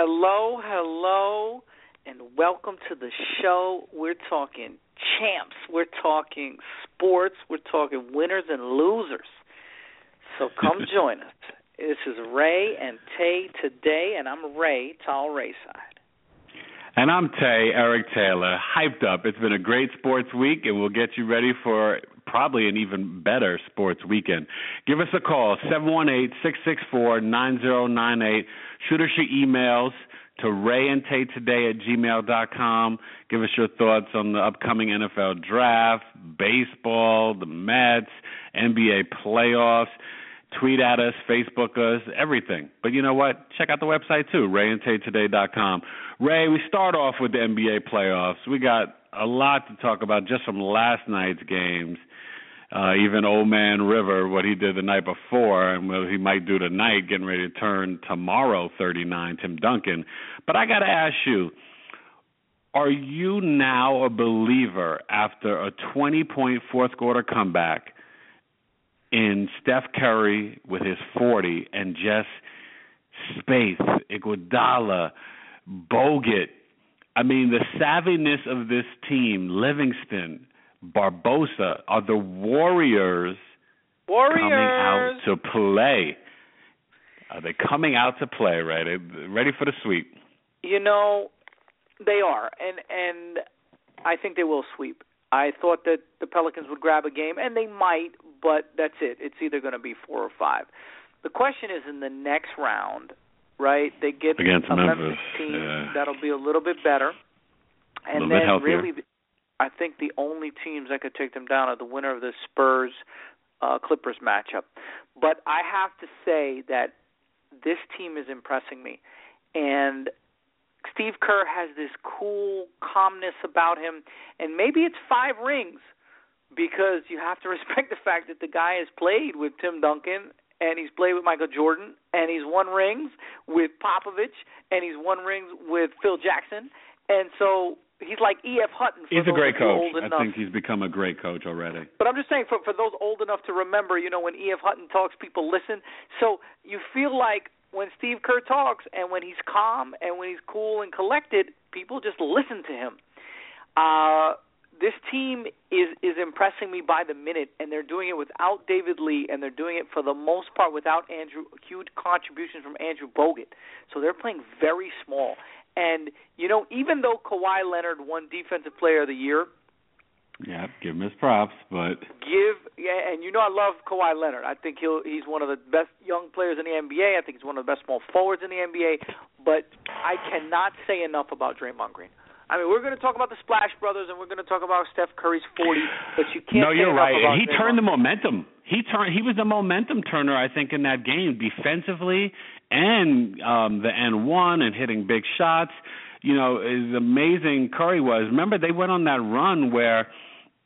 Hello, hello, and welcome to the show. We're talking champs, we're talking sports, we're talking winners and losers. So come join us. This is Rae and Tay today, and I'm Rae, Tall Rayside. And I'm Tay, Eric Taylor, hyped up. It's been a great sports week, and we'll get you ready for probably an even better sports weekend. Give us a call, 718 664 9098. Shoot us your emails to Rae and Tay today at gmail.com. Give us your thoughts on the upcoming NFL draft, baseball, the Mets, NBA playoffs. Tweet at us, Facebook us, everything. But you know what? Check out the website too, raeandtaytoday.com. Rae, we start off with the NBA playoffs. We got a lot to talk about just from last night's games uh, even Old Man River, what he did the night before, and what he might do tonight, getting ready to turn tomorrow 39, Tim Duncan. But I got to ask you, are you now a believer after a 20 point fourth quarter comeback in Steph Curry with his 40 and just Speights, Iguodala, Bogut? I mean, the savviness of this team, Livingston, Barbosa are the Warriors, Warriors coming out to play. Are they coming out to play? Ready, ready for the sweep? You know, they are, and and I think they will sweep. I thought that the Pelicans would grab a game, and they might, but that's it. It's either going to be four or five. The question is in the next round, right? They get against a Memphis, Memphis team yeah. that'll be a little bit better, and little then bit healthier. really I think the only teams that could take them down are the winner of the Spurs uh, Clippers matchup. But I have to say that this team is impressing me, and Steve Kerr has this cool calmness about him, and maybe it's five rings because you have to respect the fact that the guy has played with Tim Duncan and he's played with Michael Jordan and he's won rings with Popovich and he's won rings with Phil Jackson. And so he's like E.F. Hutton. For He's a great coach. I think he's become a great coach already. But I'm just saying, for for those old enough to remember, you know, when E.F. Hutton talks, people listen. So you feel like when Steve Kerr talks, and when he's calm, and when he's cool and collected, people just listen to him. Uh, this team is is impressing me by the minute, and they're doing it without David Lee, and they're doing it for the most part without Andrew huge contributions from Andrew Bogut. So they're playing very small. And you know, even though Kawhi Leonard won Defensive Player of the Year, Yeah, give him his props, but give yeah, and you know I love Kawhi Leonard. I think he'll he's one of the best young players in the NBA. I think he's one of the best small forwards in the NBA. But I cannot say enough about Draymond Green. I mean, we're going to talk about the Splash Brothers and we're going to talk about Steph Curry's 40, but you can't no, you're right. And he Draymond. turned the momentum. He turned. He was the momentum turner, I think, in that game defensively and um the N one and hitting big shots. You know, as amazing Curry was. Remember, they went on that run where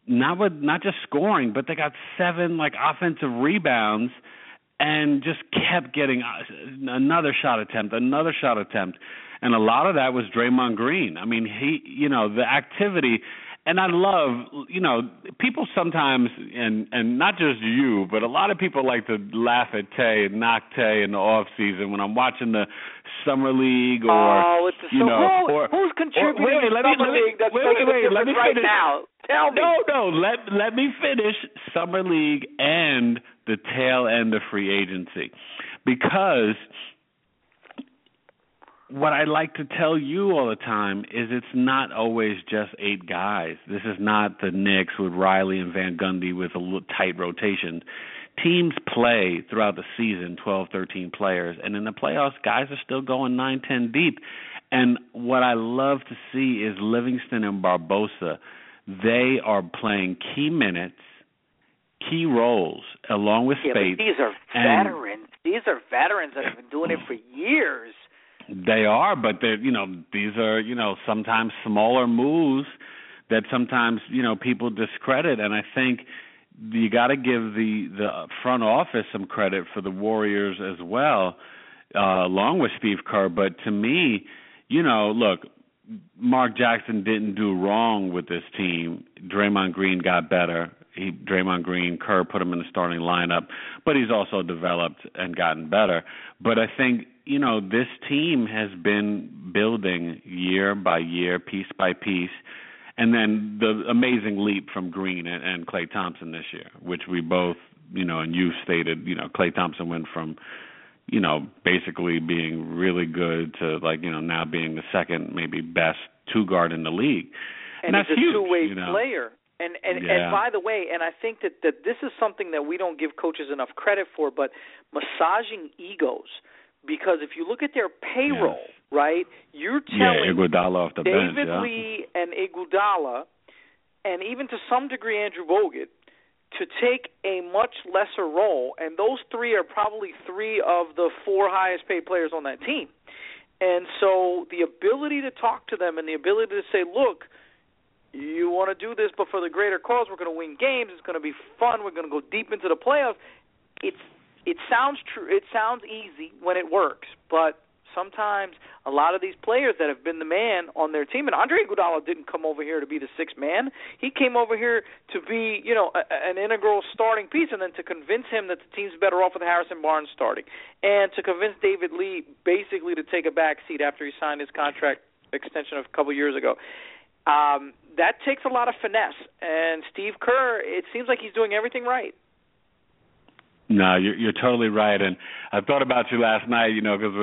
not with not just scoring, but they got seven like offensive rebounds and just kept getting uh, another shot attempt, another shot attempt, and a lot of that was Draymond Green. I mean, he, you know, the activity, and I love, you know, people sometimes, and and not just you, but a lot of people like to laugh at Tay and knock Tay in the off season when I'm watching the summer league or oh, it's a, you so know, who, or who's contributing wait, wait, to let me- Summer let me- League that's wait, wait, wait, let me right finish. now? Tell me. No, no. Let let me finish summer league and the tail end of free agency, because what I like to tell you all the time is it's not always just eight guys. This is not the Knicks with Riley and Van Gundy with a tight rotation. Teams play throughout the season 12, 13 players, and in the playoffs, guys are still going nine, ten deep. And what I love to see is Livingston and Barbosa. They are playing key minutes, key roles, along with Yeah, Speights. these are and- veterans. These are veterans that have been doing it for years. They are, but they're you know these are you know sometimes smaller moves that sometimes you know people discredit, and I think you got to give the the front office some credit for the Warriors as well, uh, along with Steve Kerr. But to me, you know, look, Mark Jackson didn't do wrong with this team. Draymond Green got better. He Draymond Green, Kerr put him in the starting lineup, but he's also developed and gotten better. But I think you know this team has been building year by year, piece by piece and then the amazing leap from Green and, and Klay Thompson this year, which we both, you know, and you stated, you know, Klay Thompson went from, you know, basically being really good to like, you know, now being the second, maybe best two guard in the league. And, and that's he's a huge, two-way you know? player. And and Yeah. and by the way, and I think that that this is something that we don't give coaches enough credit for, but massaging egos. Because if you look at their payroll, Yes. right, you're Yeah, telling Iguodala off the bench. David Yeah. Lee and Iguodala, and even to some degree Andrew Bogut, to take a much lesser role, and those three are probably three of the four highest paid players on that team. And so the ability to talk to them and the ability to say, look, you want to do this, but for the greater cause, we're going to win games. It's going to be fun. We're going to go deep into the playoffs. It's it sounds true. It sounds easy when it works, but sometimes a lot of these players that have been the man on their team, and Andre Iguodala didn't come over here to be the sixth man. He came over here to be, you know, a, an integral starting piece, and then to convince him that the team's better off with Harrison Barnes starting, and to convince David Lee basically to take a back seat after he signed his contract extension a couple years ago. Um, that takes a lot of finesse, and Steve Kerr, it seems like he's doing everything right. No, you're, you're totally right, and I thought about you last night. You know, because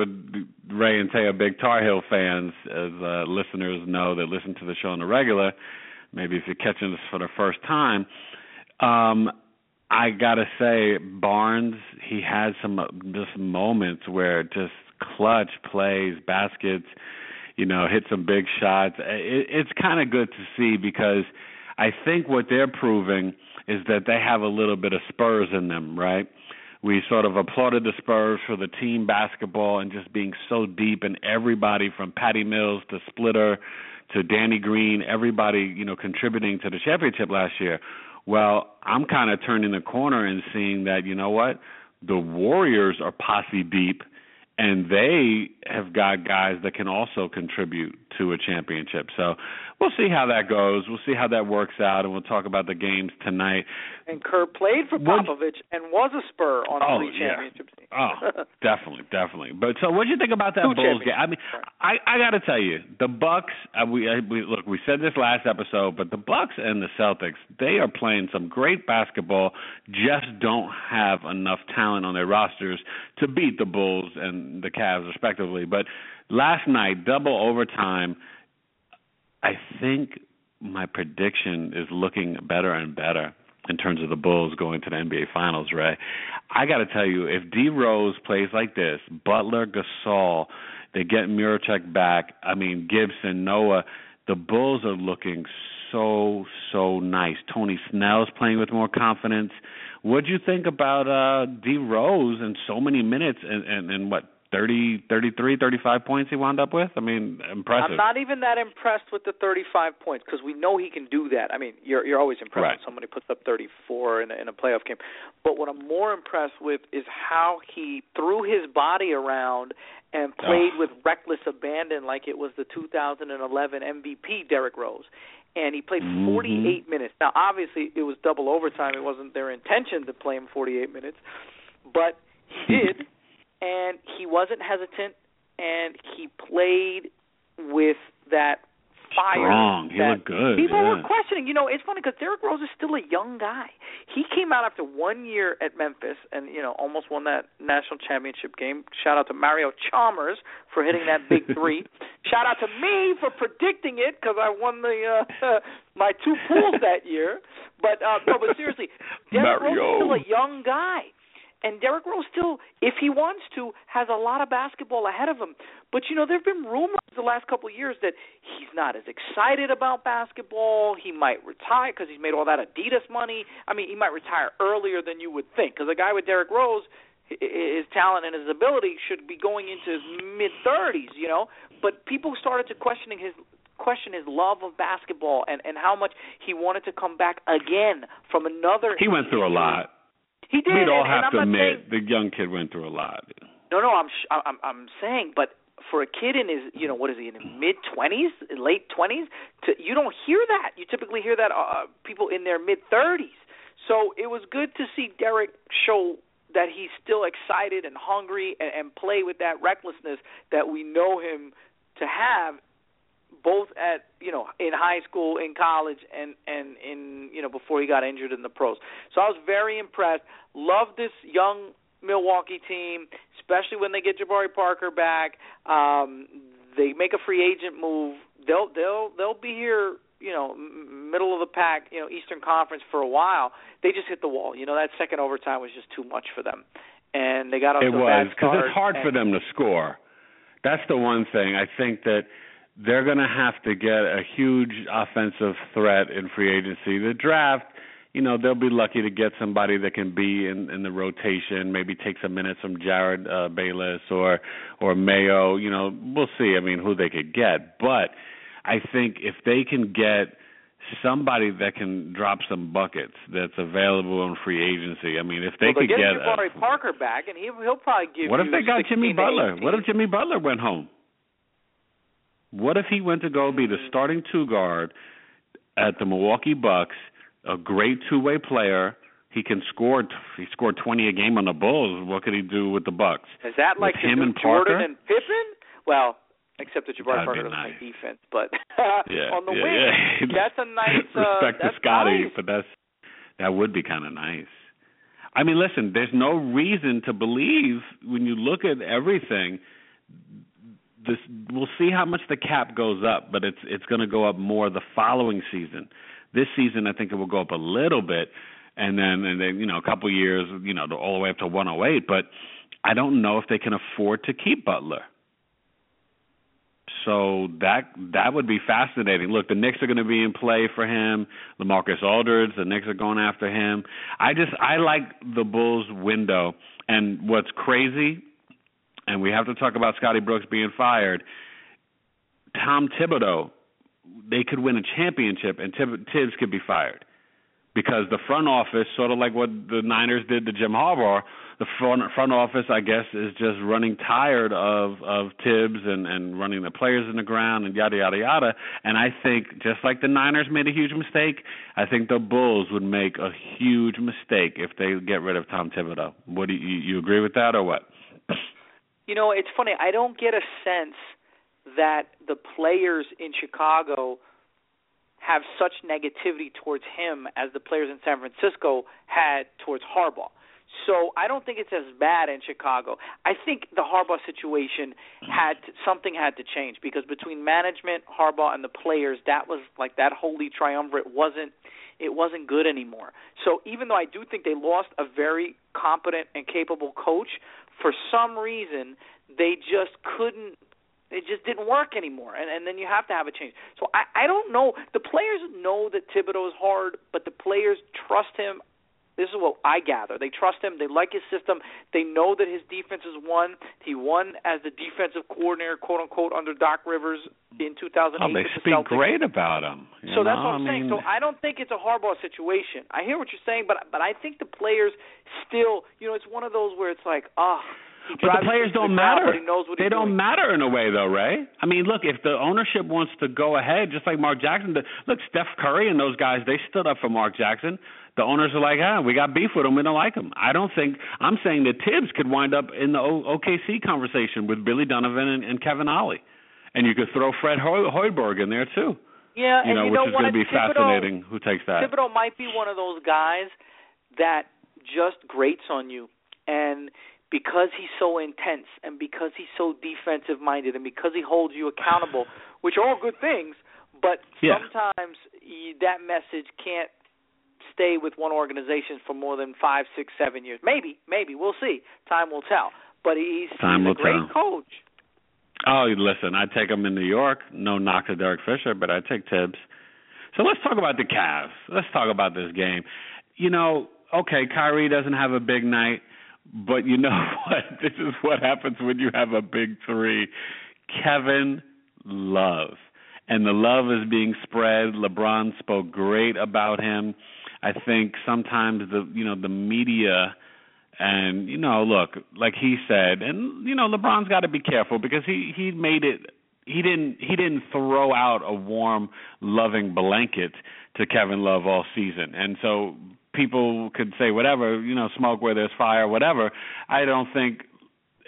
Rae and Tay are big Tar Heel fans, as uh, listeners know that listen to the show on the regular. Maybe if you're catching this for the first time, um, I gotta say Barnes, he has some uh, just moments where just clutch plays, baskets, you know, hit some big shots. It, it's kind of good to see because I think what they're proving is that they have a little bit of Spurs in them, right? We sort of applauded the Spurs for the team basketball and just being so deep, and everybody from Patty Mills to Splitter to Danny Green, everybody, you know, contributing to the championship last year. Well, I'm kind of turning the corner and seeing that, you know what? The Warriors are posse deep and they have got guys that can also contribute to a championship. So we'll see how that goes. We'll see how that works out, and we'll talk about the games tonight. And Kerr played for Popovich and was a Spur on Oh, yeah. championship teams. Oh, definitely, definitely. But so, what do you think about that Two Bulls game? I mean, I I got to tell you, the Bucks. Uh, we, uh, we look. We said this last episode, but the Bucks and the Celtics, they are playing some great basketball. Just don't have enough talent on their rosters to beat the Bulls and the Cavs, respectively. But last night, double overtime. I think my prediction is looking better and better in terms of the Bulls going to the NBA Finals, Rae. I got to tell you, if D Rose plays like this, Butler, Gasol, they get Mirotic back. I mean, Gibson, Noah, the Bulls are looking so so nice. Tony Snell's playing with more confidence. What'd you think about uh D Rose in so many minutes and and, and what thirty, thirty-three, thirty-five points he wound up with? I mean, impressive. I'm not even that impressed with the 35 points because we know he can do that. I mean, you're you're always impressed Right. when somebody puts up 34 in a, in a playoff game. But what I'm more impressed with is how he threw his body around and played with reckless abandon like it was the 2011 MVP Derrick Rose. And he played Mhm. 48 minutes. Now, obviously, it was double overtime. It wasn't their intention to play him 48 minutes, but he did, and he wasn't hesitant, and he played with that fire. Strong. He looked good, People yeah. were questioning. You know, it's funny because Derrick Rose is still a young guy. He came out after one year at Memphis and you know almost won that national championship game. Shout out to Mario Chalmers for hitting that big three. Shout out to me for predicting it because I won the uh, my two pools that year. But uh, no, but seriously, Derrick Rose is still a young guy. And Derrick Rose still, if he wants to, has a lot of basketball ahead of him. But you know, there have been rumors the last couple of years that he's not as excited about basketball. He might retire because he's made all that Adidas money. I mean, he might retire earlier than you would think. Because a guy with Derrick Rose, his talent and his ability should be going into his mid 30s, you know. But people started to questioning his question his love of basketball and and how much he wanted to come back again from another. He went through a lot. He did. We'd all and, have and to admit saying, the young kid went through a lot. No, no, I'm I'm I'm saying, but for a kid in his, you know, what is he in his mid twenties, late twenties, to you don't hear that. You typically hear that uh, people in their mid thirties. So it was good to see Derrick show that he's still excited and hungry and, and play with that recklessness that we know him to have both at you know in high school in college and and in you know before he got injured in the pros. So i was very impressed. Love this young milwaukee team especially when they get jabari parker back. Um they make a free agent move. They'll they'll they'll be here you know middle of the pack you know eastern conference for a while. They just hit the wall. You know that second overtime was just too much for them. And they got off it was, because it's hard and, for them to score. That's the one thing. I think that they're going to have to get a huge offensive threat in free agency. The draft, you know, they'll be lucky to get somebody that can be in, in the rotation, maybe take some minutes from Jerryd uh, Bayless or or Mayo. You know, we'll see. I mean, who they could get, but I think if they can get somebody that can drop some buckets that's available in free agency. I mean, if they well, could get Jabari a, Parker back, and he he'll probably give. What if they got Jimmy Butler? 18. What if Jimmy Butler went home? What if he went to go be the starting two guard at the Milwaukee Bucks, a great two way player? He can score. He scored twenty a game on the Bulls. What could he do with the Bucks? Is that like with him and Parker? Jordan and Pippen? Well, except that Jabari That'd Parker doesn't nice. play defense, but Yeah, on the yeah, wing, yeah. that's a nice. Uh, Respect that's to Scotty, nice. but that's that would be kind of nice. I mean, listen, there's no reason to believe when you look at everything. This we'll see how much the cap goes up, but it's it's going to go up more the following season. This season, I think it will go up a little bit, and then and then you know a couple years, you know, all the way up to 108. But I don't know if they can afford to keep Butler. So that that would be fascinating. Look, the Knicks are going to be in play for him. LaMarcus Aldridge, the Knicks are going after him. I just I like the Bulls window. And what's crazy, and we have to talk about Scotty Brooks being fired. Tom Thibodeau, they could win a championship, and Tib- Thibs could be fired because the front office, sort of like what the Niners did to Jim Harbaugh, the front front office, I guess, is just running tired of of Thibs and and running the players in the ground and yada yada yada. And I think just like the Niners made a huge mistake, I think the Bulls would make a huge mistake if they get rid of Tom Thibodeau. What do you you agree with that or what? You know, it's funny. I don't get a sense that the players in Chicago have such negativity towards him as the players in San Francisco had towards Harbaugh. So I don't think it's as bad in Chicago. I think the Harbaugh situation had to, something had to change because between management, Harbaugh, and the players, that was like that holy triumvirate wasn't it wasn't good anymore. So even though I do think they lost a very competent and capable coach, for some reason they just couldn't it just didn't work anymore. And and then you have to have a change. So i i don't know. The players know that thibodeau is hard but the players trust him this is what I gather. They trust him. They like his system. They know that his defense is won. He won as the defensive coordinator, quote unquote, under Doc Rivers in 2008. Oh, they with the speak great about him. So that's what I'm I saying. So I don't think it's a Harbaugh situation. I hear what you're saying, but but I think the players still, you know, it's one of those where it's like, ah. he But the players don't ground, matter. But he knows what they don't doing. matter in a way, though, Rae. I mean, look, if the ownership wants to go ahead, just like Mark Jackson did. Look, Steph Curry and those guys, they stood up for Mark Jackson. The owners are like, ah, we got beef with them. We don't like them. I don't think. I'm saying that Tibbs could wind up in the o- OKC conversation with Billy Donovan and, and Kevin Ollie, and you could throw Fred Hoiberg in there too. Yeah, You and know, you which know is going to be Thibodeau, fascinating. Who takes that? Thibodeau might be one of those guys that just grates on you, and because he's so intense, and because he's so defensive minded, and because he holds you accountable, which are all good things, but Yeah. sometimes that message can't stay with one organization for more than five, six, seven years. Maybe, maybe we'll see. Time will tell. But he's, Time he's a great tell. coach. Oh, listen, I take him in New York. No knock to Derek Fisher, but I take Thibs. So let's talk about the Cavs. Let's talk about this game. You know, okay, Kyrie doesn't have a big night, But you know what? This is what happens when you have a big three. Kevin Love. And the love is being spread. LeBron spoke great about him. I think sometimes the you know the media and you know look like he said and you know LeBron's got to be careful because he he made it he didn't he didn't throw out a warm loving blanket to Kevin Love all season. And so people could say whatever, you know, smoke where there's fire, whatever. I don't think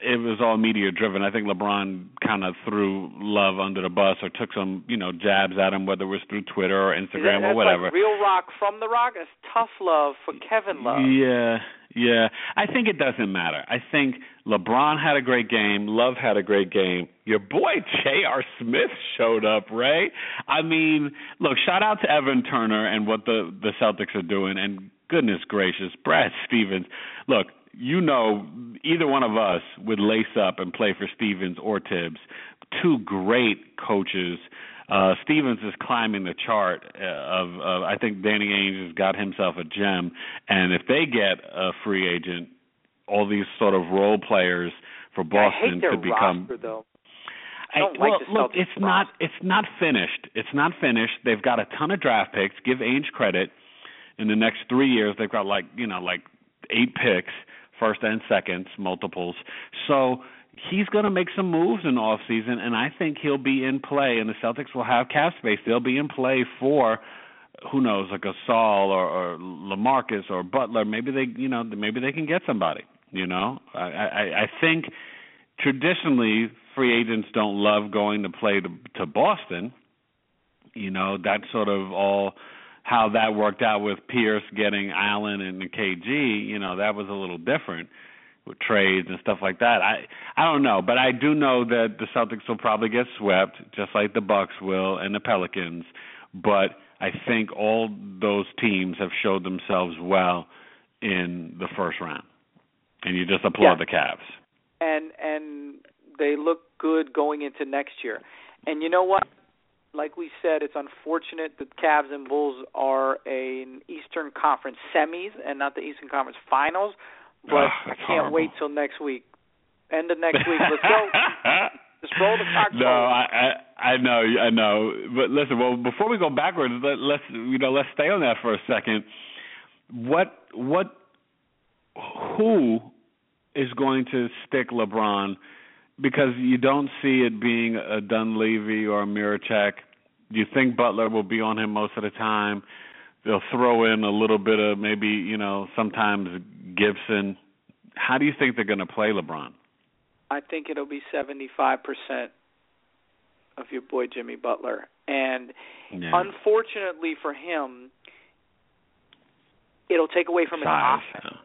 it was all media driven. I think LeBron kind of threw Love under the bus or took some, you know, jabs at him, whether it was through Twitter or Instagram or whatever. Like real rock from the rock is tough love for Kevin Love. Yeah, yeah. I think it doesn't matter. I think LeBron had a great game. Love had a great game. Your boy J.R. Smith showed up, Rae. I mean, look, shout out to Evan Turner and what the the Celtics are doing. And goodness gracious, Brad Stevens. Look, you know, either one of us would lace up and play for Stevens or Thibs, Two great coaches. Uh, Stevens is climbing the chart uh, of, of. I think Danny Ainge has got himself a gem, and if they get a free agent, all these sort of role players for Boston could become. Roster, though. I, I well, like look, it's roster. not it's not finished. It's not finished. They've got a ton of draft picks. Give Ainge credit. In the next three years, they've got like you know like eight picks first and seconds, multiples. So he's going to make some moves in off season, and I think he'll be in play. And the Celtics will have cap space; they'll be in play for who knows, like a Saul or, or Lamarcus or Butler. Maybe they, you know, maybe they can get somebody. You know, I, I, I think traditionally free agents don't love going to play to, to Boston. You know, that's sort of all how that worked out with Pierce getting Allen and the KG, you know, that was a little different with trades and stuff like that. I I don't know, but I do know that the Celtics will probably get swept, just like the Bucks will and the Pelicans. But I think all those teams have showed themselves well in the first round, and you just applaud yeah. the Cavs. And and they look good going into next year. And you know what? Like we said, it's unfortunate that Cavs and Bulls are an Eastern Conference semis and not the Eastern Conference Finals. But Ugh, I can't horrible. wait till next week. End of next week. Let's go. Just roll the clock No, I, I I know, I know. But listen, well, before we go backwards, let, let's you know, let's stay on that for a second. What what who is going to stick LeBron? Because you don't see it being a Dunleavy or a Mirotic. You think Butler will be on him most of the time? They'll throw in a little bit of maybe, you know, sometimes Gibson. How do you think they're going to play LeBron? I think it'll be 75% of your boy Jimmy Butler. And Yeah. unfortunately for him, it'll take away from his Size. offense.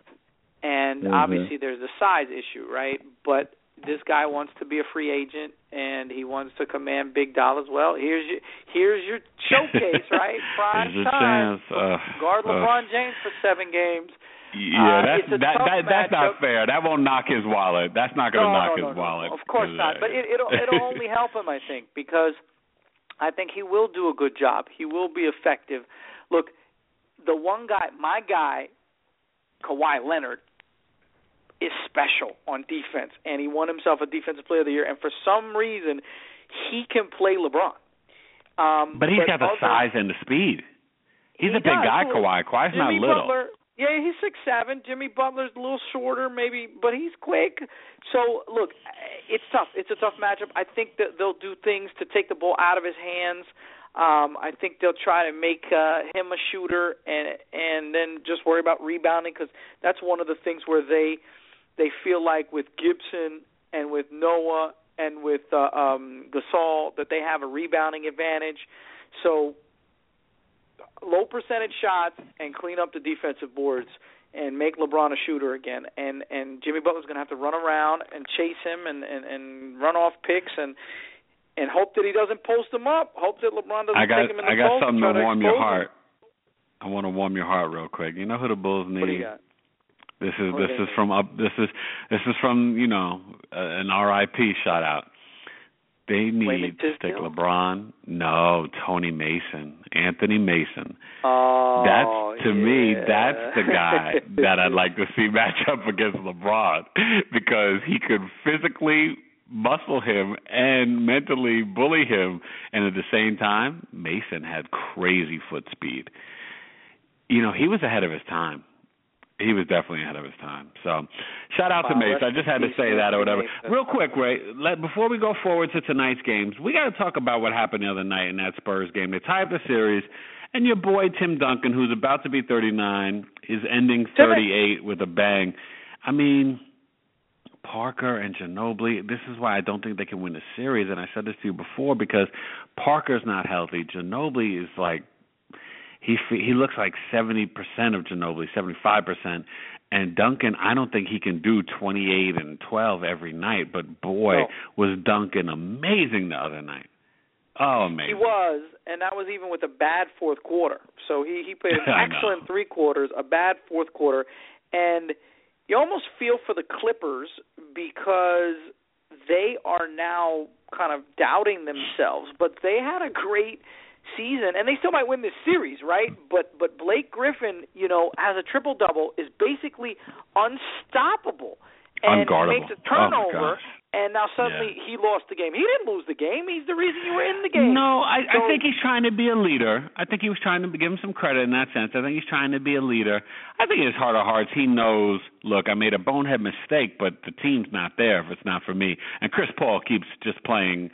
And Mhm. obviously there's a size issue, right? But this guy wants to be a free agent and he wants to command big dollars. Well, here's your here's your showcase, right? Prime Here's time. chance. Uh, Guard uh, LeBron James for seven games. Yeah, Uh, that's that, that that's not fair. That won't knock his wallet. That's not going to no, knock no, his no, no, wallet. Of course not. But it, it'll it'll only help him, I think, because I think he will do a good job. He will be effective. Look, the one guy, my guy, Kawhi Leonard, is special on defense, and he won himself a Defensive Player of the Year. And for some reason, he can play LeBron. Um, But he's got the other- size and the speed. He's He a big does. guy, Kawhi. Kawhi's not little. Butler, yeah, he's six seven. Jimmy Butler's a little shorter, maybe, but he's quick. So look, it's tough. It's a tough matchup. I think that they'll do things to take the ball out of his hands. Um, I think they'll try to make uh, him a shooter, and and then just worry about rebounding because that's one of the things where they they feel like with Gibson and with Noah and with uh, um, Gasol that they have a rebounding advantage. So low percentage shots and clean up the defensive boards and make LeBron a shooter again. And and Jimmy Butler's going to have to run around and chase him and and and run off picks and and hope that he doesn't post him up. Hope that LeBron doesn't I got take him in the I got post something to warm your expose him. heart. I want to warm your heart real quick. You know who the Bulls need? What do you got? This is this is from up. This is this is from you know uh, an RIP shout out. They need to stick? LeBron. No, Tony Mason, Anthony Mason. Oh, That's to me, that's the guy that I'd like to see match up against LeBron because he could physically muscle him and mentally bully him, and at the same time, Mason had crazy foot speed. You know, he was ahead of his time. He was definitely ahead of his time. So, shout out to Mace. I just had to say that or whatever. Real quick, Rae. Let, before we go forward to tonight's games, we got to talk about what happened the other night in that Spurs game. They tied the series, and your boy Tim Duncan, who's about to be 39, is ending 38 with a bang. I mean, Parker and Ginobili. This is why I don't think they can win the series. And I said this to you before because Parker's not healthy. Ginobili is like he he looks like seventy percent of Ginobili, seventy five percent. And Duncan, I don't think he can do twenty eight and twelve every night. But boy, was Duncan amazing the other night. Oh, amazing. He was, and that was even with a bad fourth quarter. So he he played an excellent three quarters, a bad fourth quarter, and you almost feel for the Clippers because they are now kind of doubting themselves. But they had a great season, and they still might win this series, right? But but Blake Griffin, you know, has a triple double, is basically unstoppable, and Unguardable. makes a Oh, turnover. gosh. and now suddenly he lost the game. He didn't lose the game. He's the reason you were in the game. No, I, So- I think he's trying to be a leader. I think he was trying to give him some credit in that sense. I think he's trying to be a leader. I think in his heart of hearts, he knows, look, I made a bonehead mistake, but the team's not there if it's not for me. And Chris Paul keeps just playing.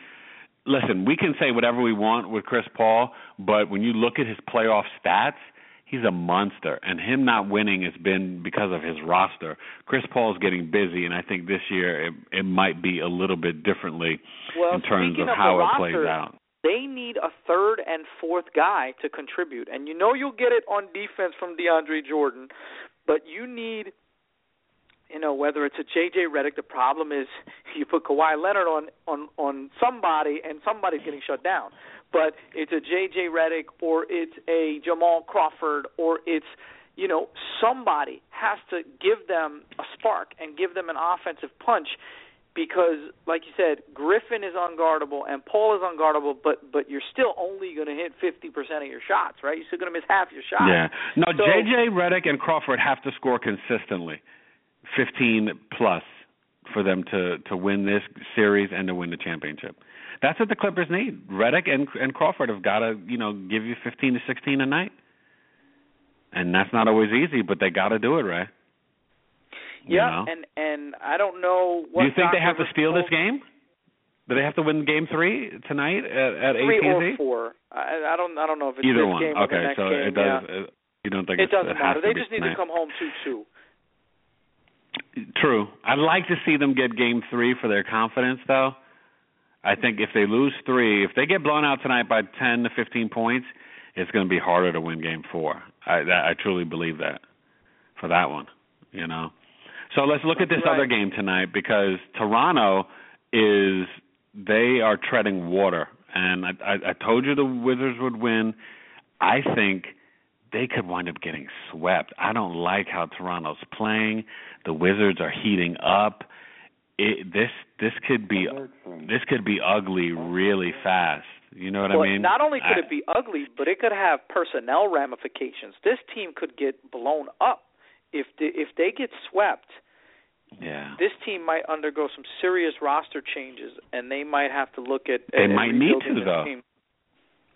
Listen, we can say whatever we want with Chris Paul, but when you look at his playoff stats, he's a monster. And him not winning has been because of his roster. Chris Paul's getting busy, and I think this year it, it might be a little bit differently well, in terms of of how it plays out. They need a third and fourth guy to contribute, and you know you'll get it on defense from DeAndre Jordan, but you need. You know whether it's a JJ Redick. The problem is you put Kawhi Leonard on on on somebody, and somebody's getting shut down. But it's a JJ Redick, or it's a Jamal Crawford, or it's you know somebody has to give them a spark and give them an offensive punch because like you said Griffin is unguardable and Paul is unguardable but but you're still only going to hit 50% of your shots right you're still going to miss half your shots Yeah. No, So- JJ Redick and Crawford have to score consistently, 15 plus, for them to to win this series and to win the championship. That's what the Clippers need. Redick and and Crawford have got to you know give you 15 to 16 a night, and that's not always easy, but they got to do it, Rae. You yeah know? and and I don't know what Do you think Doc they have to steal this game? Do they have to win Game Three tonight at, at three AT&T? or four I, I don't I don't know if it's Either one. game or the Okay, so game it does. yeah. uh you don't think it doesn't matter they just need tonight. to come home 2-2 True. I'd like to see them get game three for their confidence, though. I think if they lose three, if they get blown out tonight by 10 to 15 points, it's going to be harder to win game four. I, that, I truly believe that for that one, you know. So let's look at this Right. other game tonight because Toronto is they are treading water, and I, I, I told you the Wizards would win. I think they could wind up getting swept. I don't like how Toronto's playing. The Wizards are heating up. It, this this could be this could be ugly really fast. You know what well, I mean? not only could I- it be ugly, but it could have personnel ramifications. This team could get blown up if they, if they get swept. yeah. This team might undergo some serious roster changes, and they might have to look at. They at might need to, though. Team.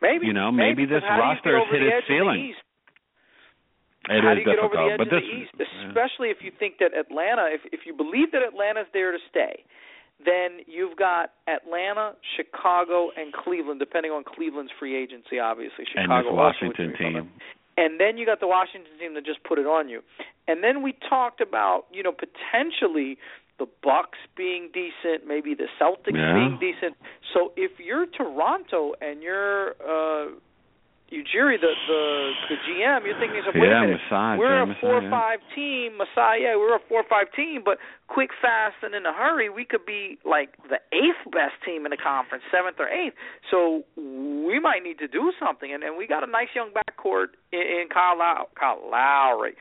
Maybe You know, maybe but this how do you roster has hit its ceiling. It How do you get over the edge but of this the East? yeah. Especially if you think that Atlanta, if if you believe that Atlanta's there to stay, then you've got Atlanta, Chicago, and Cleveland, depending on Cleveland's free agency, obviously. and Chicago also Washington withdrew from it. team. And then you got the Washington team that just put it on you. And then we talked about, you know, potentially the Bucks being decent, maybe the Celtics Yeah. being decent. So if you're Toronto and you're uh Ujiri, the the the GM, you're thinking, wait Yeah, a minute, Masai, we're a four Masai, yeah. five team, Masai, yeah, we're a four five team, but quick, fast, and in a hurry, we could be like the eighth best team in the conference, seventh or eighth. So we might need to do something, and, and we got a nice young backcourt in, in Kyle, Low- Kyle Lowry.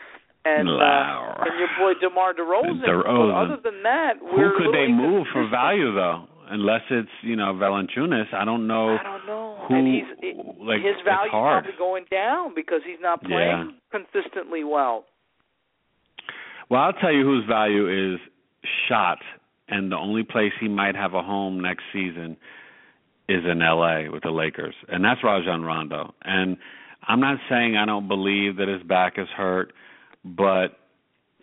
And uh, Lowry. and your boy DeMar DeRozan. DeRozan. But other than that, Who we're could they move for value though? Unless it's you know Valanciunas. I don't know. I don't know. Who, and he's like, his value probably going down because he's not playing yeah. consistently well. Well, I'll tell you whose value is shot, and the only place he might have a home next season is in L.A. with the Lakers, and that's Rajon Rondo. And I'm not saying I don't believe that his back is hurt, but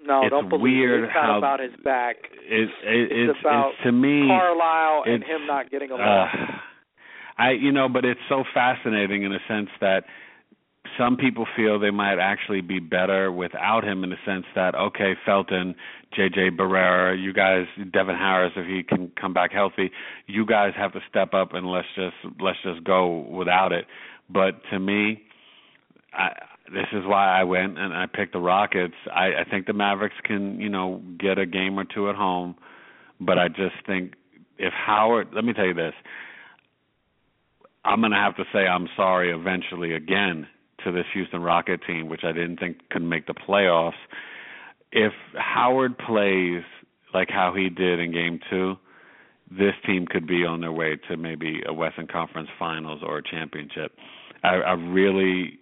no, it's don't believe weird it. It's how about his back. It, it, it's, it's, about it's, to me Carlisle and him not getting along. Uh, I you know, but it's so fascinating in a sense that some people feel they might actually be better without him in the sense that okay, Felton, JJ Barea, you guys, Devin Harris, if he can come back healthy, you guys have to step up and let's just let's just go without it. But to me, I, this is why I went and I picked the Rockets. I, I think the Mavericks can, you know, get a game or two at home, but I just think if Howard, let me tell you this, I'm going to have to say I'm sorry eventually again to this Houston Rocket team, which I didn't think could make the playoffs. If Howard plays like how he did in Game Two, this team could be on their way to maybe a Western Conference Finals or a championship. I, I really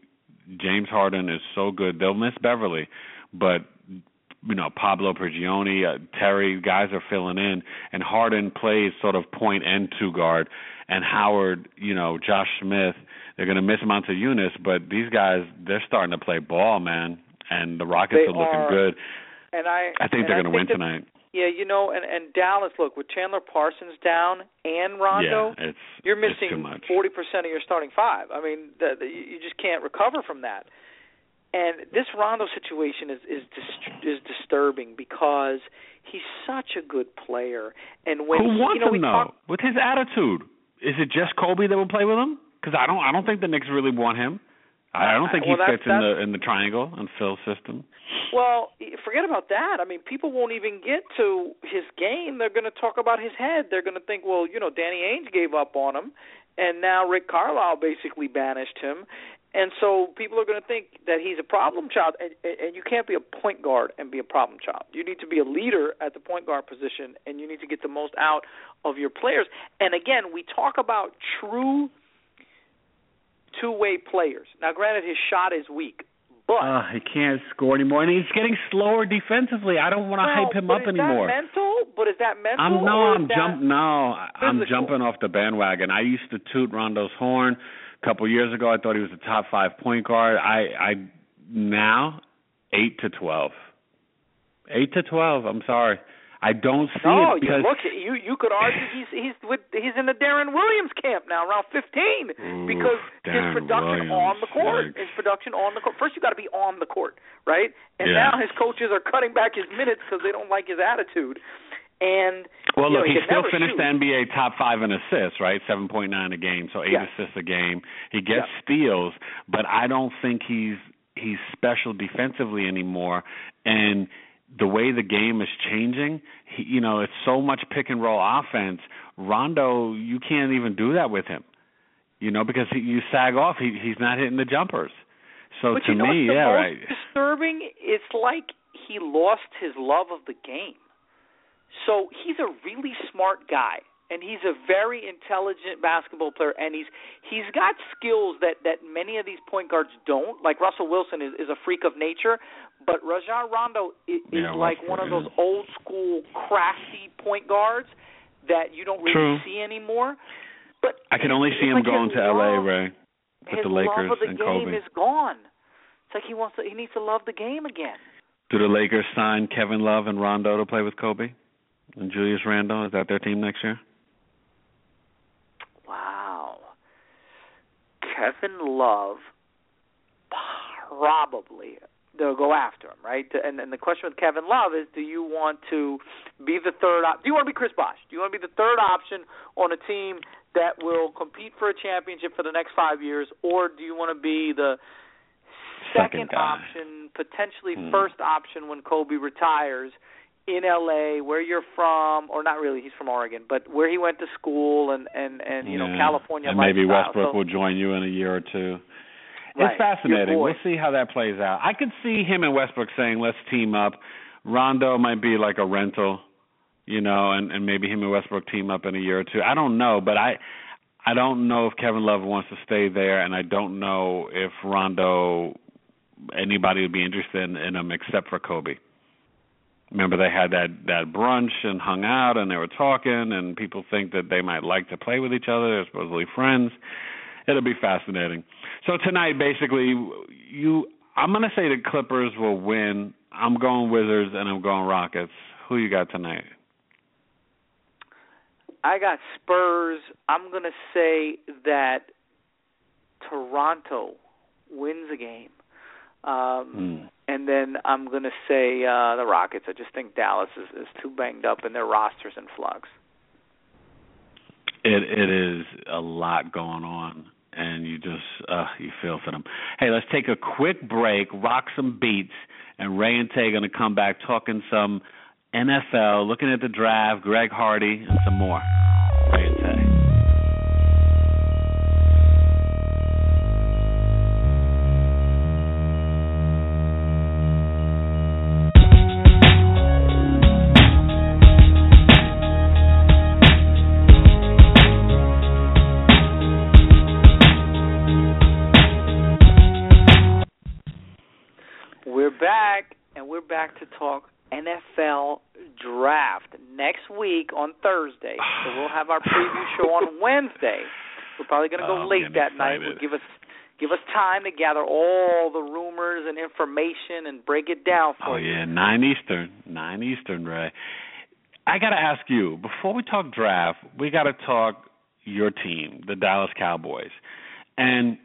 James Harden is so good. They'll miss Beverley, but you know Pablo Prigioni, uh, Terry, guys are filling in, and Harden plays sort of point and two guard, and Howard, you know Josh Smith. They're going to miss Motiejunas, but these guys they're starting to play ball, man, and the Rockets they are looking are, good. And I, I think they're going to win that, tonight. Yeah, you know, and and Dallas, look with Chandler Parsons down and Rondo, yeah, it's, you're missing forty percent of your starting five. I mean, the, the, you just can't recover from that. And this Rondo situation is is dist- is disturbing because he's such a good player. And when who wants you know, him though? Talk- with his attitude, is it just Kobe that will play with him? Because I don't I don't think the Knicks really want him. I don't think well, he fits in the in the triangle and Phil's system. Well, forget about that. I mean, people won't even get to his game. They're going to talk about his head. They're going to think, well, you know, Danny Ainge gave up on him, and now Rick Carlisle basically banished him. And so people are going to think that he's a problem child, and, and you can't be a point guard and be a problem child. You need to be a leader at the point guard position, and you need to get the most out of your players. And again, we talk about true two-way players. Now, granted, his shot is weak, but uh, he can't score anymore, and he's getting slower defensively. I don't want to no, hype him up is anymore. That mental? But is that mental? I'm no, I'm is jump. No, I'm jumping off the bandwagon. I used to toot Rondo's horn a couple years ago. I thought he was a top five point guard. I, I now eight to twelve. Eight to twelve. I'm sorry. I don't see no, it because you look. You you could argue he's he's with he's in the Deron Williams camp now, around 15, Ooh, because his production Williams, on the court, yikes. his production on the court. First, you got to be on the court, right? And Yeah. now his coaches are cutting back his minutes because they don't like his attitude. And Well, you know, look, he he still finished shoot. the NBA top five in assists, right? Seven point nine a game, so eight Yes. assists a game. He gets Yeah. steals, but I don't think he's he's special defensively anymore. And the way the game is changing, he, you know, it's so much pick and roll offense. Rondo, you can't even do that with him, you know, because he, you sag off. He he's not hitting the jumpers. So but to you know me, yeah, right. disturbing? It's like he lost his love of the game. So he's a really smart guy, and he's a very intelligent basketball player, and he's he's got skills that that many of these point guards don't. Like Russell Wilson is, is a freak of nature, but Rajon Rondo is, is like one of those old school crafty point guards that you don't really True. see anymore. But I can only see him like going to LA, love- Rae, with the Lakers love of the and game Kobe. is gone. It's like he wants to. He needs to love the game again. Do the Lakers sign Kevin Love and Rondo to play with Kobe and Julius Randle? Is that their team next year? Wow. Kevin Love, probably they'll go after him, right? And and the question with Kevin Love is, do you want to be the third? Op- do you want to be Chris Bosh? Do you want to be the third option on a team that will compete for a championship for the next five years, or do you want to be the Second guy. option, potentially Hmm. first option when Kobe retires? In LA, where you're from, or not really, he's from Oregon, but where he went to school and and and you know California And maybe lifestyle. Westbrook so, will join you in a year or two. Right, It's fascinating. We'll see how that plays out. I could see him and Westbrook saying, "Let's team up." Rondo might be like a rental, you know, and and maybe him and Westbrook team up in a year or two. I don't know, but I I don't know if Kevin Love wants to stay there, and I don't know if Rondo anybody would be interested in, in him except for Kobe. Remember they had that that brunch and hung out and they were talking and people think that they might like to play with each other. They're supposedly friends. It'll be fascinating. So tonight, basically, you I'm gonna say the Clippers will win. I'm going Wizards and I'm going Rockets. Who you got tonight? I got Spurs. I'm going to say that Toronto wins a game. Um, mm. And then I'm going to say uh, the Rockets. I just think Dallas is, is too banged up and their rosters in flux. It it is a lot going on, and you just uh, you feel for them. Hey, let's take a quick break, rock some beats, and Rae and Tay going to come back talking some NFL, looking at the draft, Greg Hardy, and some more. Rae and to talk NFL draft next week on Thursday. So we'll have our preview show on Wednesday. We're probably going to go Oh, late that night. We'll give us give us time to gather all the rumors and information and break it down for Oh you. yeah, nine Eastern, nine Eastern, Rae. I got to ask you before we talk draft, we got to talk your team, the Dallas Cowboys, and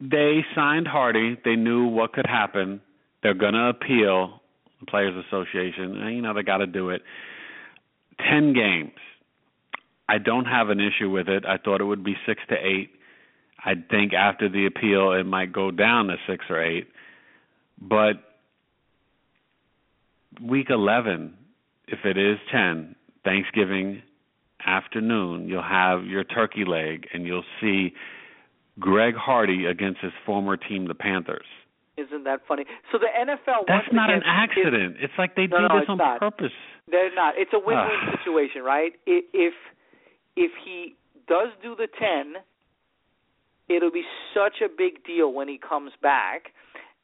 they signed Hardy. They knew what could happen. They're going to appeal the Players Association, and you know they got to do it. Ten games. I don't have an issue with it. I thought it would be six to eight. I think after the appeal, it might go down to six or eight. But week 11, if it is 10, Thanksgiving afternoon, you'll have your turkey leg and you'll see Greg Hardy against his former team, the Panthers. Isn't that funny? So the NFL That's not an again, is- accident. It's like they No, do no, this on not. purpose. They're not. It's a win-win situation, right? If if he does do the ten, it'll be such a big deal when he comes back.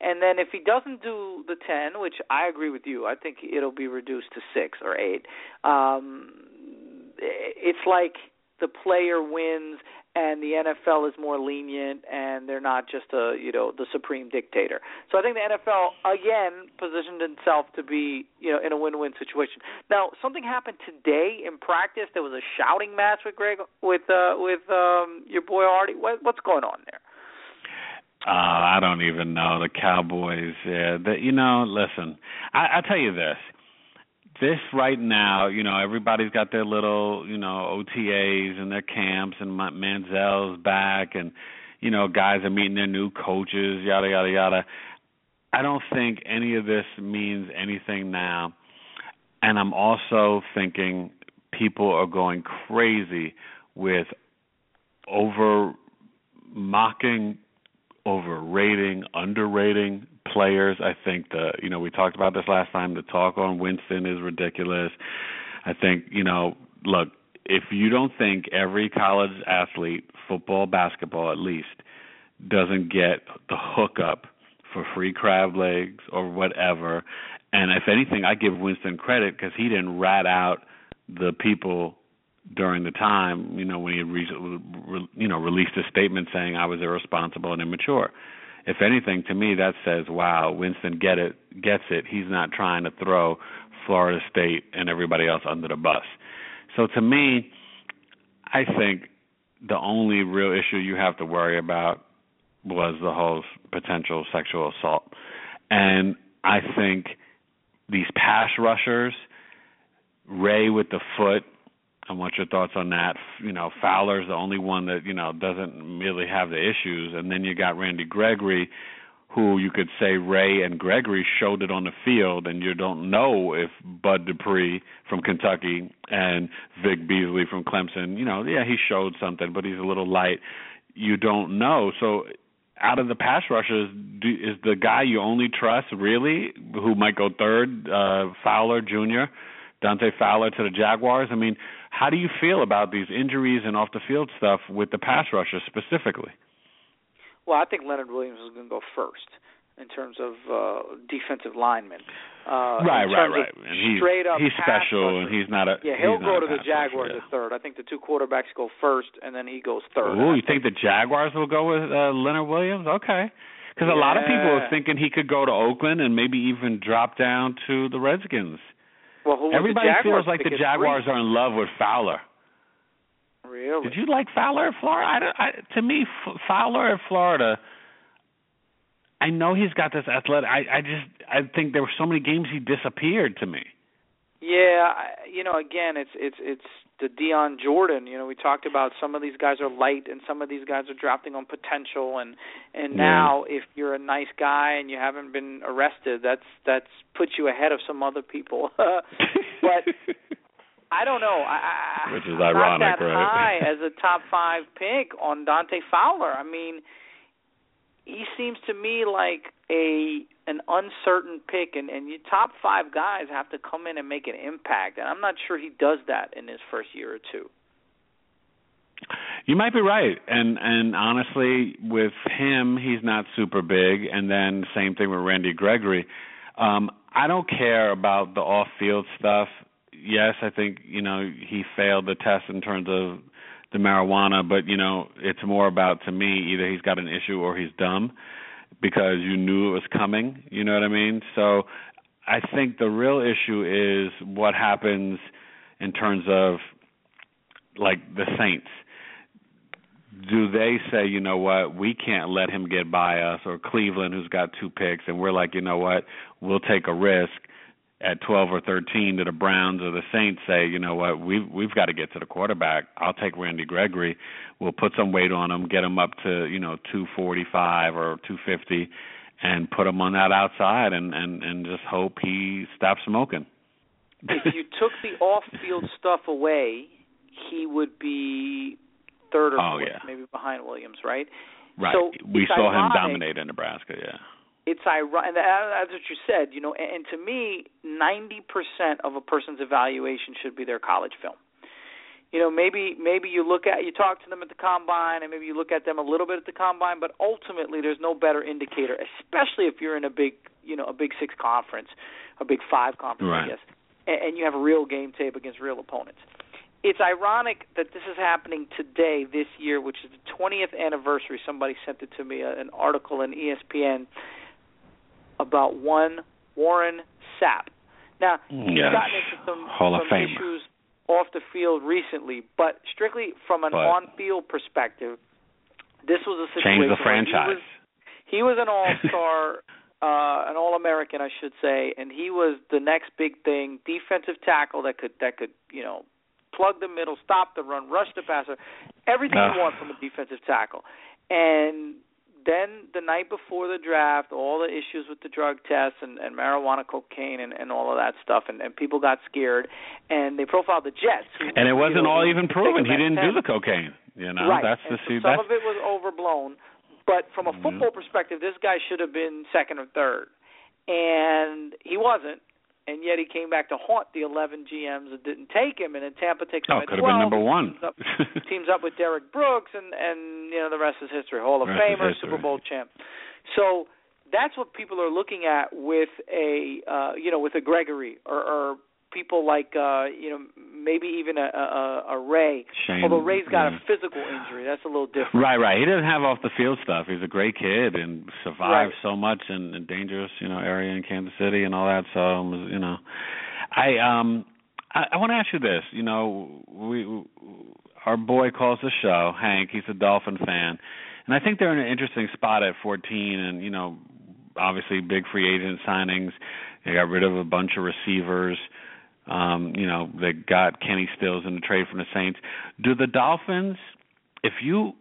And then if he doesn't do the ten, which I agree with you, I think it'll be reduced to six or eight. Um, it's like the player wins and the NFL is more lenient and they're not just a you know the supreme dictator. So I think the NFL again positioned itself to be you know in a win-win situation. Now something happened today in practice. There was a shouting match with Greg with uh, with um, your boy Artie. What, what's going on there? Uh, I don't even know the Cowboys. Yeah, the, you know, listen, I, I tell you this. This right now, you know, everybody's got their little, you know, OTAs and their camps, and Ma- Manziel's back, and you know, guys are meeting their new coaches, yada yada yada. I don't think any of this means anything now, and I'm also thinking people are going crazy with over mocking overrating, underrating players. I think the you know we talked about this last time. The talk on Winston is ridiculous. I think you know look if you don't think every college athlete, football, basketball at least, doesn't get the hookup for free crab legs or whatever, and if anything, I give Winston credit because he didn't rat out the people during the time, you know, when he re- you know released a statement saying I was irresponsible and immature. If anything, to me that says, "Wow, Winston get it, gets it. He's not trying to throw Florida State and everybody else under the bus." So to me, I think the only real issue you have to worry about was the whole potential sexual assault, and I think these pass rushers, Ray with the foot I want your thoughts on that. You know, Fowler's the only one that you know doesn't really have the issues, and then you got Randy Gregory, who you could say Ray and Gregory showed it on the field, and you don't know if Bud Dupree from Kentucky and Vic Beasley from Clemson, you know, yeah, he showed something, but he's a little light. You don't know, so. Out of the pass rushers, do, is the guy you only trust really, who might go third, uh, Fowler Jr., Dante Fowler to the Jaguars. I mean, how do you feel about these injuries and off the field stuff with the pass rushers specifically? Well, I think Leonard Williams is going to go first in terms of uh defensive linemen. Uh right, right, right. And he's straight up he's special and he's not a Yeah, he'll go to the rusher, Jaguars yeah. at third. I think the two quarterbacks go first and then he goes third. Ooh, you think the Jaguars will go with uh, Leonard Williams? Okay. Because a lot of people are thinking he could go to Oakland and maybe even drop down to the Redskins. Well, who Everybody feels like the Jaguars are in love with Fowler. Really? Did you like Fowler at Florida? I, don't- I, to me, F- Fowler at Florida. I know he's got this athletic. I, I just, I think there were so many games he disappeared to me. Yeah, I- you know, again, it's it's it's the Dion Jordan. You know, we talked about some of these guys are light, and some of these guys are drafting on potential. And and Yeah. now, if you're a nice guy and you haven't been arrested, that's that's puts you ahead of some other people. but I don't know. I, I, Which is I'm ironic, not that right? high as a top five pick on Dante Fowler. I mean, he seems to me like a an uncertain pick, and and your top five guys have to come in and make an impact, and I'm not sure he does that in his first year or two. You might be right, and and honestly, with him, he's not super big. And then same thing with Randy Gregory. Um, I don't care about the off-field stuff. Yes, I think you know he failed the test in terms of the marijuana, but you know it's more about to me either he's got an issue or he's dumb because you knew it was coming. You know what I mean? So I think the real issue is what happens in terms of like the Saints do they say, you know what, we can't let him get by us, or Cleveland, who's got two picks, and we're like, you know what, we'll take a risk at 12 or 13 to the Browns or the Saints say, you know what, we've we've got to get to the quarterback. I'll take Randy Gregory. We'll put some weight on him, get him up to you know 245 or 250, and put him on that outside, and and and just hope he stops smoking. if you took the off-field stuff away, he would be third or Oh, fourth, yeah. maybe behind Williams, right? Right. So we saw him dominate in Nebraska. Yeah. It's ironic, and that's what you said, you know. And, and to me, ninety percent of a person's evaluation should be their college film. You know, maybe maybe you look at you talk to them at the combine, and maybe you look at them a little bit at the combine, but ultimately, there's no better indicator, especially if you're in a big, you know, a Big Six conference, a Big Five conference, Right. I guess, and, and you have a real game tape against real opponents. It's ironic that this is happening today, this year, which is the 20th anniversary. Somebody sent it to me, uh, an article in ESPN about one Warren Sapp. Now, he's Yes. gotten into some, Hall of some issues off the field recently, but strictly from an But- on-field perspective, this was a situation Change the where he franchise. was, he was an all-star, uh, an all-American, I should say, and he was the next big thing, defensive tackle that could that could you know plug the middle, stop the run, rush the passer, everything Ah. you want from a defensive tackle. And then the night before the draft, all the issues with the drug tests and, and marijuana, cocaine, and, and all of that stuff, and, and people got scared, and they profiled the Jets. Who, And it wasn't know, all even proven. He didn't 10. do the cocaine. You know, right. that's and the see. some That's of it was overblown, but from a Mhm. football perspective, this guy should have been second or third, and he wasn't. And yet he came back to haunt the 11 GMs that didn't take him, and then Tampa takes him oh, at could have been number one. Teams up, teams up with Derrick Brooks, and and you know the rest is history. Hall of Famer. Super Bowl champ. So that's what people are looking at with a uh, you know with a Gregory or, or people like uh, you know maybe even a, a, a Ray. Shane, Although Ray's got yeah. a physical injury, that's a little different. Right, right. He doesn't have off the field stuff. He's a great kid and survived Right. so much in a dangerous, you know, area in Kansas City and all that. So, um, you know, I um, I, I want to ask you this. You know, we our boy calls the show, Hank. He's a Dolphin fan, and I think they're in an interesting spot at 14. And you know, obviously big free agent signings. They got rid of a bunch of receivers. Um, you know, they got Kenny Stills in the trade from the Saints. Do the Dolphins, if you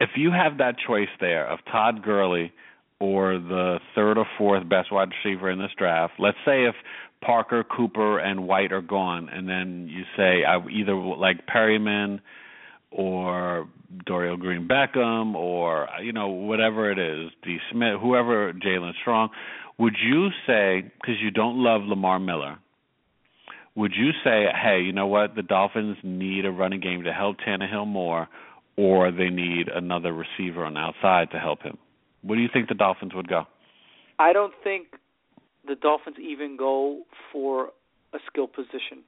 if you have that choice there of Todd Gurley or the third or fourth best wide receiver in this draft, let's say if Parker, Cooper, and White are gone, and then you say I either like Perriman or Dorial Green Beckham or you know whatever it is, D. Smith, whoever Jalen Strong, would you say because you don't love Lamar Miller, would you say, hey, you know what, the Dolphins need a running game to help Tannehill more, or they need another receiver on the outside to help him? Where do you think the Dolphins would go? I don't think the Dolphins even go for a skill position.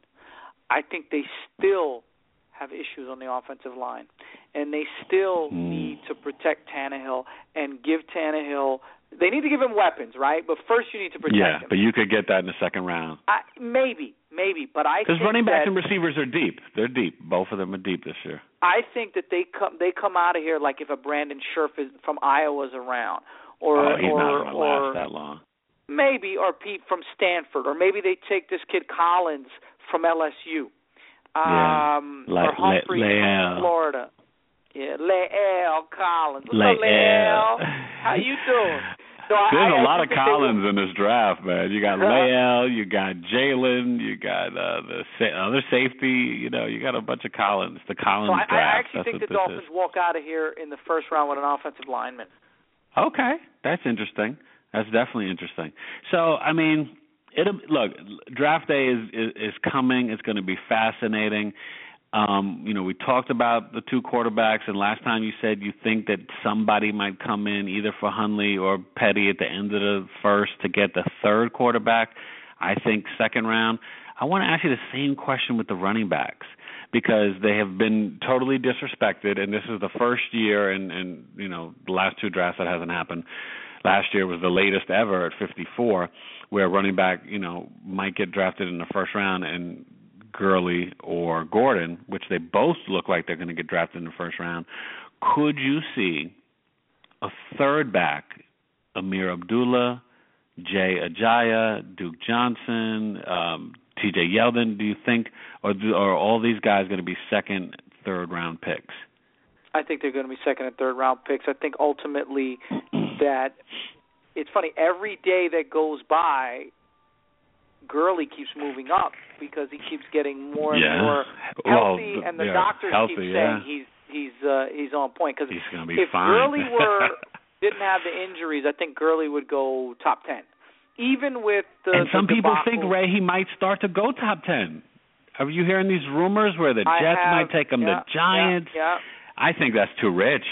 I think they still have issues on the offensive line, and they still mm. need to protect Tannehill and give Tannehill. They need to give him weapons, right? But first, you need to protect yeah, him. Yeah, but you could get that in the second round. I, maybe, maybe, but I because running backs and receivers are deep. They're deep. Both of them are deep this year. I think that they come they come out of here like if a Brandon Scherff is from Iowa's around, or oh, he's or, not going to or last that long. Maybe or Peat from Stanford, or maybe they take this kid Collins from LSU um, yeah. Le- or Humphries Le- from Florida. Yeah, La'el Collins. What's Le- up, La'el? How you doing? So There's I, a lot of Collins in this draft, man. You got Uh-huh. La'el, you got Jalen, you got uh, the sa- other safety. You know, you got a bunch of Collins. The Collins so I, draft. I actually That's think the Dolphins is. walk out of here in the first round with an offensive lineman. Okay, that's interesting. That's definitely interesting. So, I mean, it look, draft day is is, is coming. It's going to be fascinating. Um, you know, we talked about the two quarterbacks, and last time you said you think that somebody might come in either for Hundley or Petty at the end of the first to get the third quarterback. I think second round. I want to ask you the same question with the running backs because they have been totally disrespected, and this is the first year, and and you know the last two drafts that hasn't happened. Last year was the latest ever at 54, where running back you know might get drafted in the first round, and Gurley or Gordon, which they both look like they're going to get drafted in the first round. Could you see a third back, Ameer Abdullah, Jay Ajayi, Duke Johnson, um, T.J. Yeldon? Do you think, or are all these guys going to be second, third round picks? I think they're going to be second and third round picks. I think ultimately that it's funny every day that goes by, Gurley keeps moving up because he keeps getting more and yeah. more well, healthy, and the yeah, doctors healthy, keep yeah. saying he's he's uh, he's on point. Because he's going to be if fine. Gurley were didn't have the injuries, I think Gurley would go top ten. Even with the and some the people think Ray he might start to go top ten. Are you hearing these rumors where the I Jets have, might take him, yeah, the Giants? Yeah, yeah. I think that's too rich.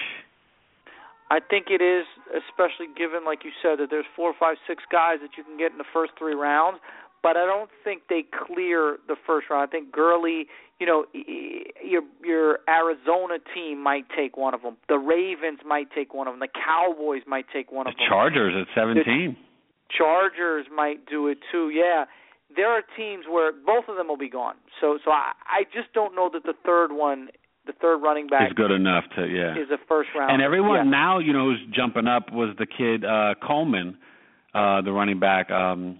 I think it is, especially given, like you said, that there's four, five, six guys that you can get in the first three rounds. But I don't think they clear the first round. I think Gurley, you know, your your Arizona team might take one of them. The Ravens might take one of them. The Cowboys might take one The of them. The Chargers at 17. Chargers might do it too. Yeah, there are teams where both of them will be gone. So, so I, I just don't know that the third one, the third running back, is good enough to yeah. is a first round. And everyone yeah. now, you know, who's jumping up was the kid uh Coleman, uh the running back um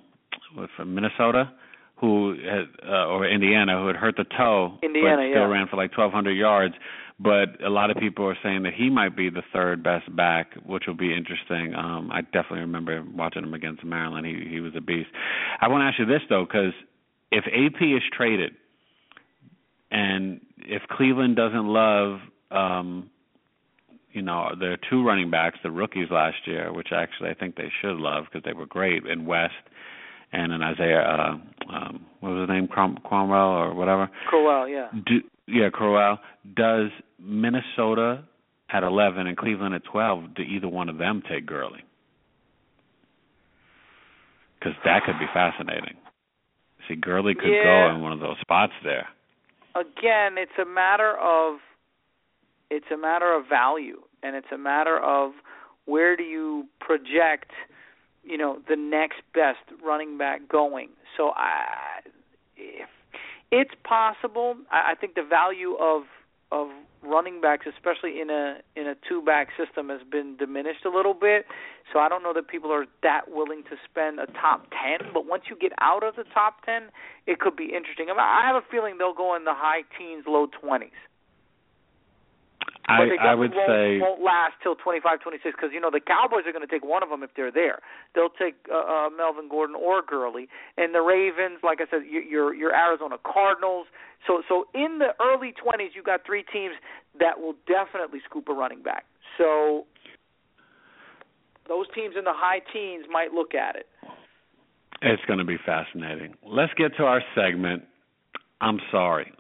from Minnesota who had uh, or Indiana who had hurt the toe Indiana, but still yeah. ran for like 1200 yards. But a lot of people are saying that he might be the third best back, which will be interesting. Um I definitely remember watching him against Maryland. He he was a beast. I want to ask you this though cuz if AP is traded and if Cleveland doesn't love um you know their two running backs, the rookies last year, which actually I think they should love because they were great in West and in Isaiah uh um what was his name Crom- Cromwell or whatever. Crowell, yeah. Do, yeah, Crowell. Does Minnesota at 11 and Cleveland at 12 do either one of them take Gurley? Cuz that could be fascinating. See, Gurley could Yeah. go in one of those spots there. again, it's a matter of it's a matter of value, and it's a matter of where do you project, you know, the next best running back going. So I, if it's possible, I, I think the value of of running backs, especially in a in a two back system, has been diminished a little bit. So I don't know that people are that willing to spend a top ten. But once you get out of the top ten, it could be interesting. I, have a feeling they'll go in the high teens, low twenties. I I would won't, say won't last till 25, 26 because you know the Cowboys are going to take one of them if they're there. They'll take uh, uh, Melvin Gordon or Gurley, and the Ravens, like I said, your your, your Arizona Cardinals. So so in the early 20s, you got three teams that will definitely scoop a running back. So those teams in the high teens might look at it. It's going to be fascinating. Let's get to our segment. I'm sorry,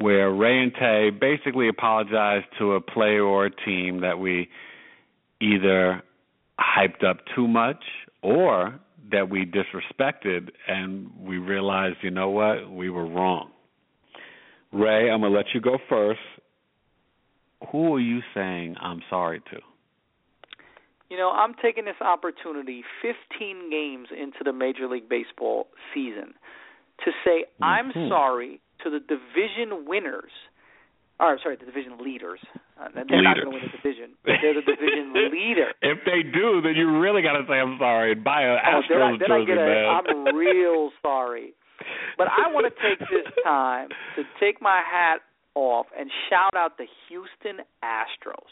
where Rae and Tay basically apologized to a player or a team that we either hyped up too much or that we disrespected and we realized, you know what, we were wrong. Rae, I'm going to let you go first. Who are you saying I'm sorry to? You know, I'm taking this opportunity 15 games into the Major League Baseball season to say mm-hmm. I'm sorry to the division winners. Or sorry, the division leaders. Uh, they're leader. not going to win the division, but they're the division leader. If they do, then you really got to say I'm sorry and buy an oh, Astros I, then jersey, I get a, man. I'm real sorry. But I want to take this time to take my hat off and shout out the Houston Astros.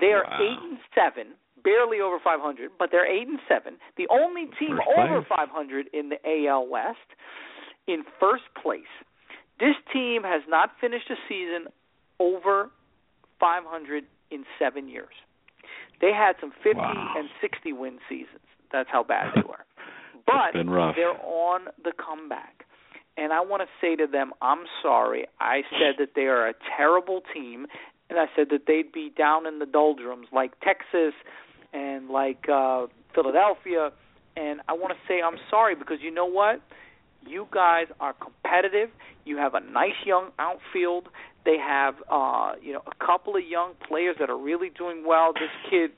They are Wow. eight and seven, barely over 500, but they're eight and seven. The only team First over place. 500 in the AL West, in first place. This team has not finished a season over 500 in seven years. They had some 50 Wow. and 60 win seasons. That's how bad they were. But they're on the comeback. And I want to say to them, I'm sorry. I said that they are a terrible team, and I said that they'd be down in the doldrums like Texas and like uh Philadelphia. And I want to say I'm sorry because you know what? You guys are competitive. You have a nice young outfield. They have uh, you know, a couple of young players that are really doing well. This kid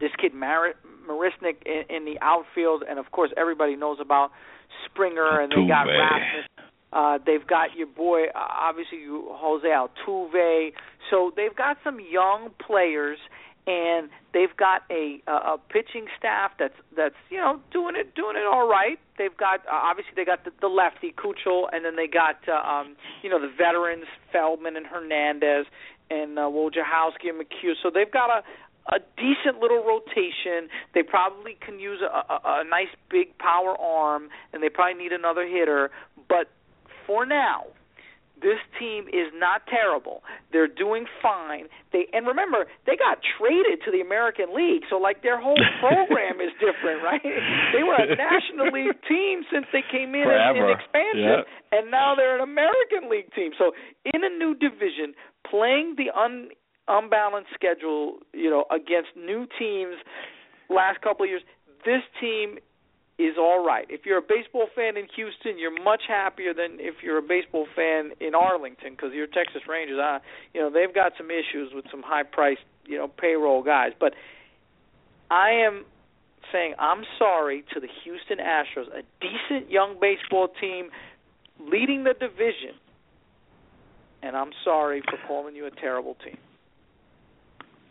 this kid Mar- Marisnick in, in the outfield, and of course everybody knows about Springer, and they got. Rasmus. Uh, they've got your boy, uh, obviously you- Jose Altuve. So they've got some young players, and they've got a a, pitching staff that's that's you know doing it doing it all right. They've got uh, obviously they got the, the lefty Keuchel, and then they got uh, um, you know the veterans Feldman and Hernandez and uh, Wojciechowski and McHugh. So they've got a a decent little rotation. They probably can use a, a, a nice big power arm, and they probably need another hitter. But for now, this team is not terrible. They're doing fine. They and remember they got traded to the American League, so like their whole program is different, right? They were a National League team since they came in in, in expansion, Yeah. and now they're an American League team. So in a new division, playing the un unbalanced schedule, you know, against new teams last couple of years, this team is all right. If you're a baseball fan in Houston, you're much happier than if you're a baseball fan in Arlington because your Texas Rangers, uh, you know, they've got some issues with some high-priced, you know, payroll guys. But I am saying I'm sorry to the Houston Astros, a decent young baseball team leading the division, and I'm sorry for calling you a terrible team.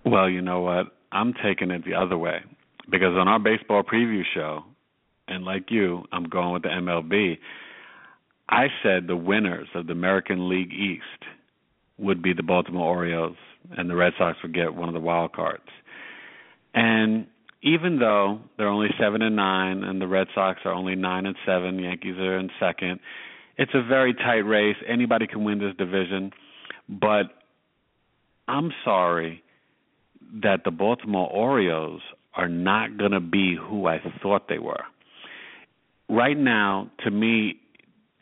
Well, you know what? I'm taking it the other way because on our baseball preview show, and like you, I'm going with the MLB. I said the winners of the American League East would be the Baltimore Orioles, and the Red Sox would get one of the wild cards. And even though they're only seven and nine, and the Red Sox are only nine and seven, Yankees are in second. It's a very tight race. Anybody can win this division, but I'm sorry that the Baltimore Orioles are not going to be who I thought they were. Right now, to me,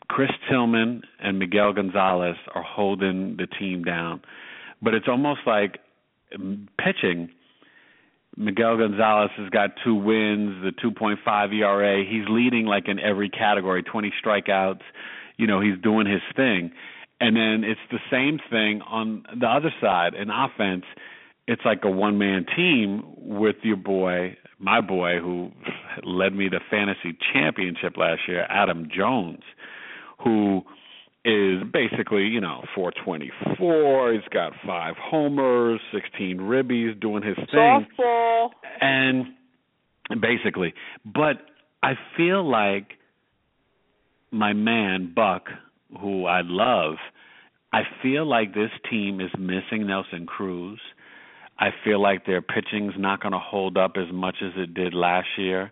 Chris Tillman and Miguel Gonzalez are holding the team down. But it's almost like um, pitching. Miguel Gonzalez has got two wins, the 2.5 ERA. He's leading like in every category, 20 strikeouts. You know, he's doing his thing. And then it's the same thing on the other side in offense. It's like a one man team with your boy, my boy, who led me to fantasy championship last year, Adam Jones, who is basically, you know, 424. He's got five homers, 16 ribbies, doing his thing. Softball. And basically, but I feel like my man Buck, who I love, I feel like this team is missing Nelson Cruz. I feel like their pitching's not going to hold up as much as it did last year.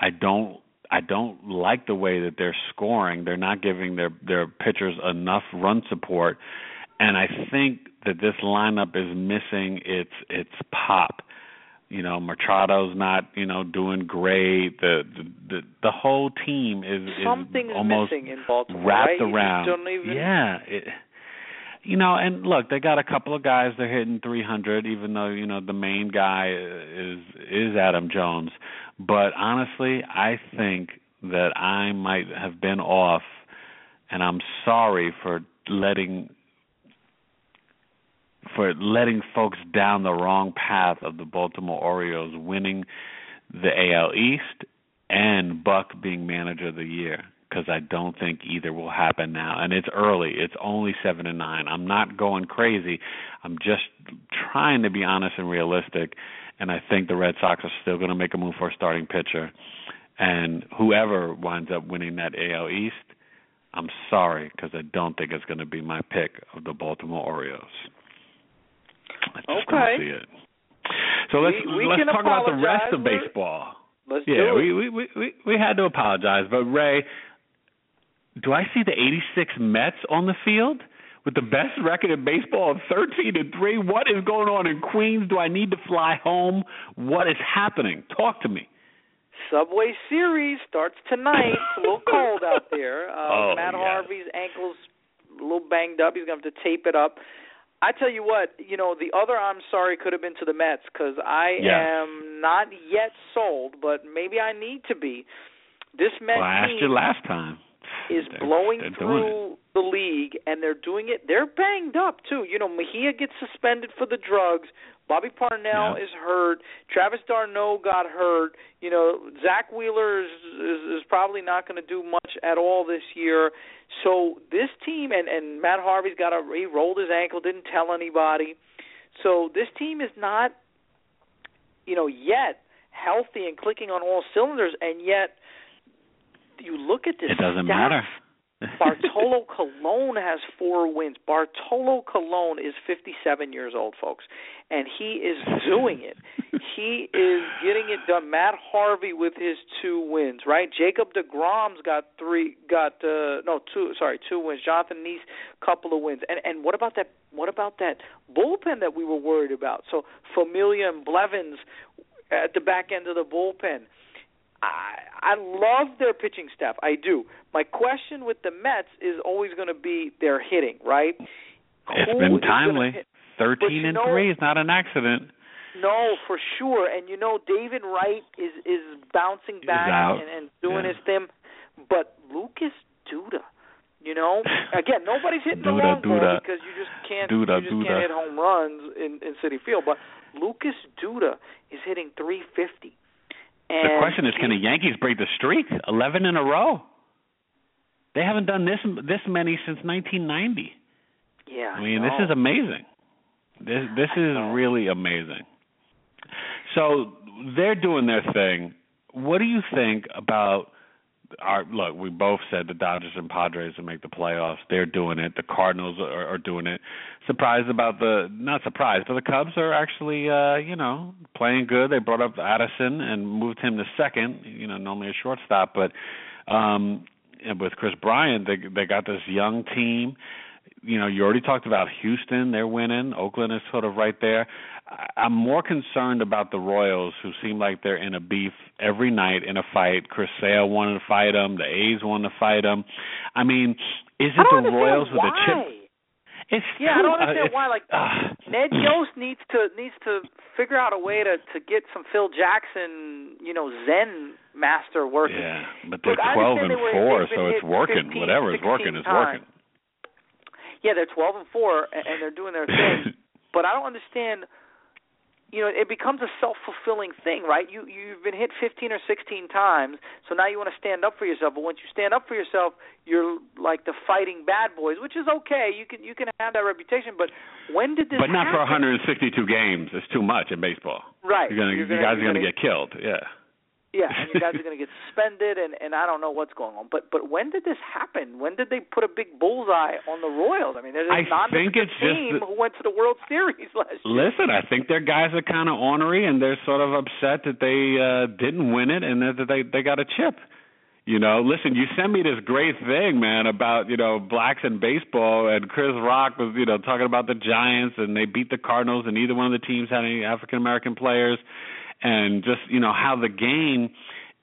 I don't I don't like the way that they're scoring. They're not giving their their pitchers enough run support, and I think that this lineup is missing its its pop. You know, Machado's not, you know, doing great. The the the, the whole team is something's is almost missing in Baltimore. wrapped right? around. Even, Yeah. It, you know, and look, they got a couple of guys they're hitting 300, even though you know the main guy is is Adam Jones. But honestly, I think that I might have been off, and I'm sorry for letting for letting folks down the wrong path of the Baltimore Orioles winning the AL East and Buck being manager of the year because I don't think either will happen now. And it's early. It's only 7 and 9. I'm not going crazy. I'm just trying to be honest and realistic and I think the Red Sox are still going to make a move for a starting pitcher. And whoever winds up winning that AL East, I'm sorry because I don't think it's going to be my pick of the Baltimore Orioles. I just Okay. don't see it. So let's We- we let's talk about the rest of baseball. Let's Yeah, do it. we, we we we we had to apologize, but Rae, do I see the 86 Mets on the field with the best record in baseball of 13 and 3? What is going on in Queens? Do I need to fly home? What is happening? Talk to me. Subway Series starts tonight. It's a little cold out there. Uh, Oh, Matt yes. Harvey's ankle's a little banged up. He's going to have to tape it up. I tell you what, you know, the other I'm sorry could have been to the Mets because I Yes. am not yet sold, but maybe I need to be. This Mets well, I asked team you last time. Is blowing through the league, and they're doing it. They're banged up too. You know, Mejia gets suspended for the drugs. Bobby Parnell Yeah. is hurt. Travis d'Arnaud got hurt. You know, Zack Wheeler is is, is probably not going to do much at all this year. So this team and and Matt Harvey's got a he rolled his ankle, didn't tell anybody. So this team is not, you know, yet healthy and clicking on all cylinders, and yet you look at this. It doesn't matter. Bartolo Colon has four wins. Bartolo Colon is 57 years old, folks, and he is doing it. he is getting it done. Matt Harvey with his two wins, right? Jacob deGrom's got three, got uh, no two, sorry, two wins. Jonathon Niese, couple of wins. And and what about that? What about that bullpen that we were worried about? So Familia and Blevins at the back end of the bullpen. I I love their pitching staff. I do. My question with the Mets is always going to be their hitting, right? It's Who been timely. 13 and know- 3 is not an accident. No, for sure. And you know, David Wright is is bouncing back and, and doing Yeah. his thing. But Lucas Duda, you know, again, nobody's hitting the Duda, long ball Duda. because you just can't Duda, you just can't hit home runs in in Citi Field. But Lucas Duda is hitting 350. And The question is, can the Yankees break the streak? Eleven in a row. They haven't done this this many since 1990. Yeah, I mean, this is amazing. This this is really amazing. So they're doing their thing. What do you think about our look? We both said the Dodgers and Padres would make the playoffs. They're doing it. The Cardinals are, are doing it. Surprised about the not surprised, but the Cubs are actually uh, you know playing good. They brought up Addison and moved him to second. You know, normally a shortstop, but um, and with Kris Bryant, they they got this young team you know, you already talked about Houston, they're winning. Oakland is sort of right there. I'm more concerned about the Royals, who seem like they're in a beef every night in a fight. Chris Sale wanted to fight them. The A's wanted to fight them. I mean, is it the Royals with why. the chip? It's Yeah, I don't uh, understand it's- why. Like uh, Ned Yost needs to needs to figure out a way to to get some Phil Jackson, you know, Zen master working. Yeah, but they're Look, 12 and were- 4, so it's working. 15, Whatever is working 16 is working. Yeah, they're 12 and 4 and, and they're doing their thing. but I don't understand you know, it becomes a self-fulfilling thing, right? You you've been hit 15 or 16 times, so now you want to stand up for yourself. But once you stand up for yourself, you're like the fighting bad boys, which is okay. You can you can have that reputation, but when did this But not for happen? 162 games. It's too much in baseball. Right. You're gonna, You're gonna- guys are going to get killed. Yeah. Yeah, and you guys are going to get suspended, and and I don't know what's going on. But but when did this happen? When did they put a big bullseye on the Royals? I mean, there's a non think it's just team the- who went to the World Series last year. Listen, I think their guys are kind of ornery, and they're sort of upset that they uh, didn't win it, and that they they got a chip. You know, listen, you sent me this great thing, man, about, you know, blacks in baseball and Chris Rock was, you know, talking about the Giants and they beat the Cardinals and neither one of the teams had any African American players and just, you know, how the game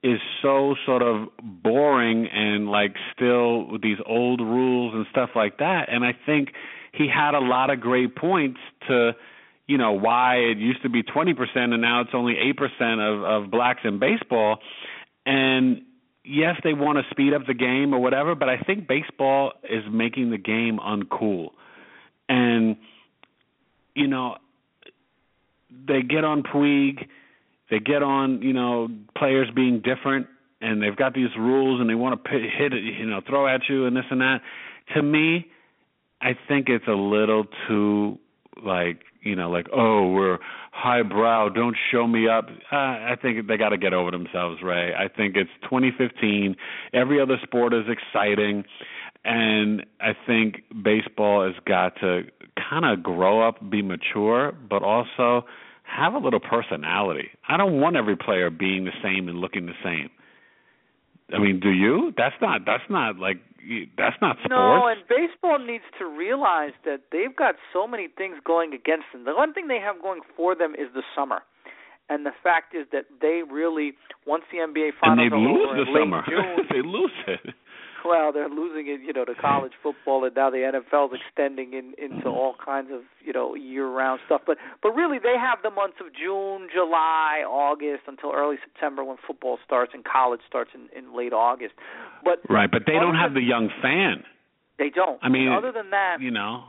is so sort of boring and like still with these old rules and stuff like that. And I think he had a lot of great points to you know why it used to be 20% and now it's only 8% of of blacks in baseball and yes, they want to speed up the game or whatever, but I think baseball is making the game uncool. And you know, they get on Puig, they get on, you know, players being different and they've got these rules and they want to hit it, you know, throw at you and this and that. To me, I think it's a little too like you know, like, oh, we're highbrow, don't show me up. Uh, I think they got to get over themselves, Rae. I think it's 2015. Every other sport is exciting, and I think baseball has got to kind of grow up, be mature, but also have a little personality. I don't want every player being the same and looking the same. I mean, do you? That's not. That's not like that's not sports. No, and baseball needs to realize that they've got so many things going against them. The one thing they have going for them is the summer. And the fact is that they really, once the NBA finals and they lose the summer. June, they lose it well, they're losing it, you know, to college football, and now the NFL's extending in, into all kinds of, you know, year-round stuff. But but really, they have the months of June, July, August until early September when football starts and college starts in, in late August. But right, but they don't have the young fan. They don't. I mean, other than that, you know,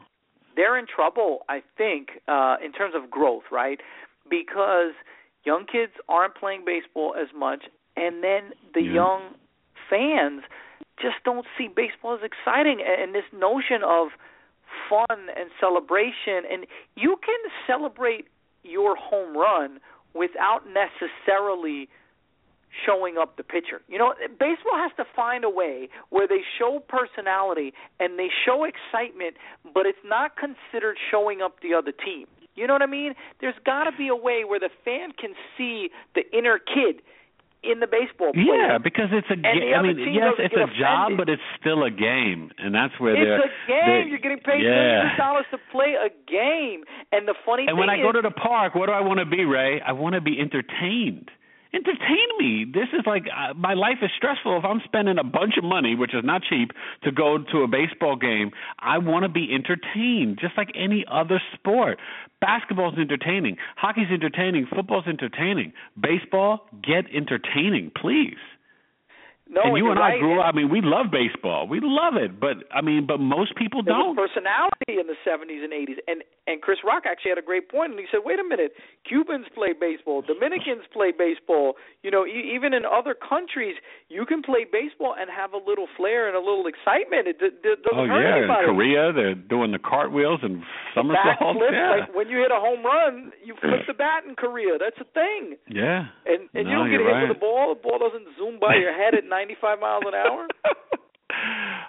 they're in trouble. I think uh, in terms of growth, right? Because young kids aren't playing baseball as much, and then the yeah. young fans just don't see baseball as exciting and this notion of fun and celebration and you can celebrate your home run without necessarily showing up the pitcher. You know, baseball has to find a way where they show personality and they show excitement, but it's not considered showing up the other team. You know what I mean? There's got to be a way where the fan can see the inner kid in the baseball player. Yeah, because it's a game. I mean, yes, it's a offended. job, but it's still a game, and that's where it's they're. a game. You're getting paid yeah. millions of dollars to play a game, and the funny thing is. and when I is, go to the park, what do I want to be, Rae? I want to be entertained. Entertain me. This is like uh, my life is stressful. If I'm spending a bunch of money, which is not cheap, to go to a baseball game, I want to be entertained, just like any other sport. Basketball's entertaining, hockey's entertaining, football's entertaining. Baseball, get entertaining, please. No, and you and right. I grew up. I mean, we love baseball. We love it, but I mean, but most people there don't. Was personality in the 70s and 80s, and and Chris Rock actually had a great point, and he said, "Wait a minute, Cubans play baseball, Dominicans play baseball. You know, e- even in other countries, you can play baseball and have a little flair and a little excitement. It d- d- doesn't oh hurt yeah, anybody. in Korea they're doing the cartwheels and somersaults. Backflip, yeah. like when you hit a home run, you flip the bat in Korea. That's a thing. Yeah. And and no, you don't get hit right. with a ball. The ball doesn't zoom by your head at 95 miles an hour.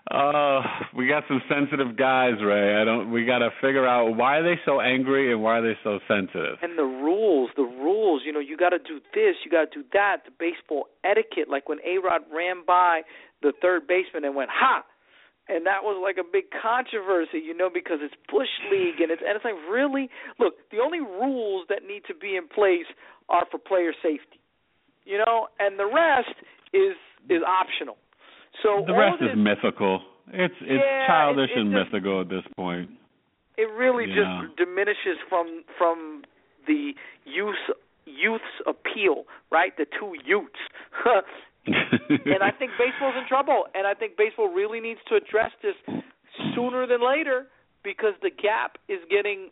Uh, we got some sensitive guys, Rae. I don't. We got to figure out why are they so angry and why are they so sensitive. And the rules, the rules. You know, you got to do this, you got to do that. The baseball etiquette, like when A Rod ran by the third baseman and went ha, and that was like a big controversy, you know, because it's bush league and it's and it's like really look. The only rules that need to be in place are for player safety, you know, and the rest is is optional. So the rest this, is mythical. It's it's Yeah, childish it- it and just- mythical at this point. it really just diminishes from from the youth youth's appeal, right? The two youths. and I think baseball's in trouble, and I think baseball really needs to address this sooner than later because the gap is getting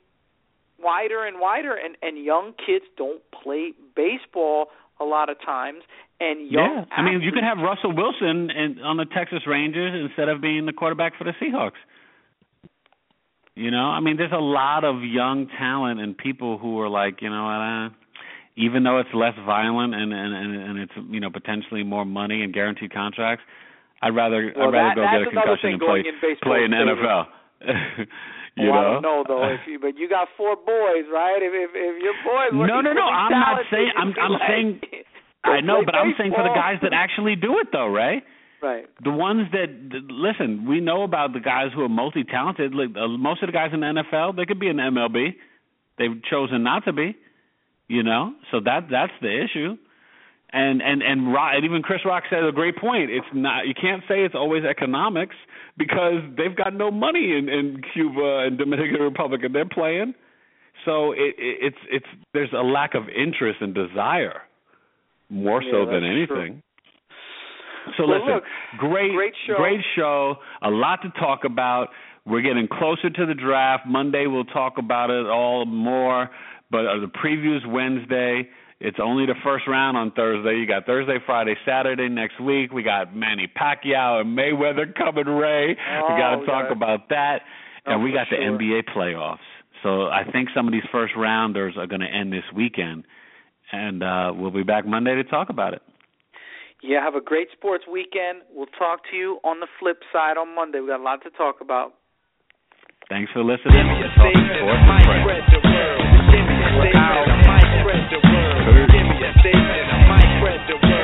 wider and wider, and and young kids don't play baseball a lot of times, and young. yeah, I mean, you could have Russell Wilson in, on the Texas Rangers instead of being the quarterback for the Seahawks. You know, I mean, there's a lot of young talent and people who are like, you know what, uh, even though it's less violent and and and, and it's you know potentially more money and guaranteed contracts, I'd rather Well, I'd rather that- go get a concussion and play in play in the. NFL. you well, I don't know though if you, but you got four boys, right? If if, if your boys, were No, no, no, I'm not saying- I'm- I'm like, saying- I know, but I'm saying for the guys that actually do it though, right? Right. The ones that listen, we know about the guys who are multi-talented. Like uh, most of the guys in the NFL, they could be in the MLB. They've chosen not to be. You know, so that that's the issue. And and and, Rock, and even Chris Rock said a great point. It's not you can't say it's always economics because they've got no money in, in Cuba and Dominican Republic, and they're playing. So it, it, it's it's there's a lack of interest and desire more yeah, so than anything. True. So well, listen, look, great, great show. great show. A lot to talk about. We're getting closer to the draft. Monday we'll talk about it all more. But uh, the preview's Wednesday. It's only the first round on Thursday. You got Thursday, Friday, Saturday next week. We got Manny Pacquiao and Mayweather coming, Rae. Oh, we got to talk yeah. about that. Oh, and we got the sure. NBA playoffs. So I think some of these first rounders are going to end this weekend. And uh, we'll be back Monday to talk about it. Yeah, have a great sports weekend. We'll talk to you on the flip side on Monday. We got a lot to talk about. Thanks for listening be a station. My friend. the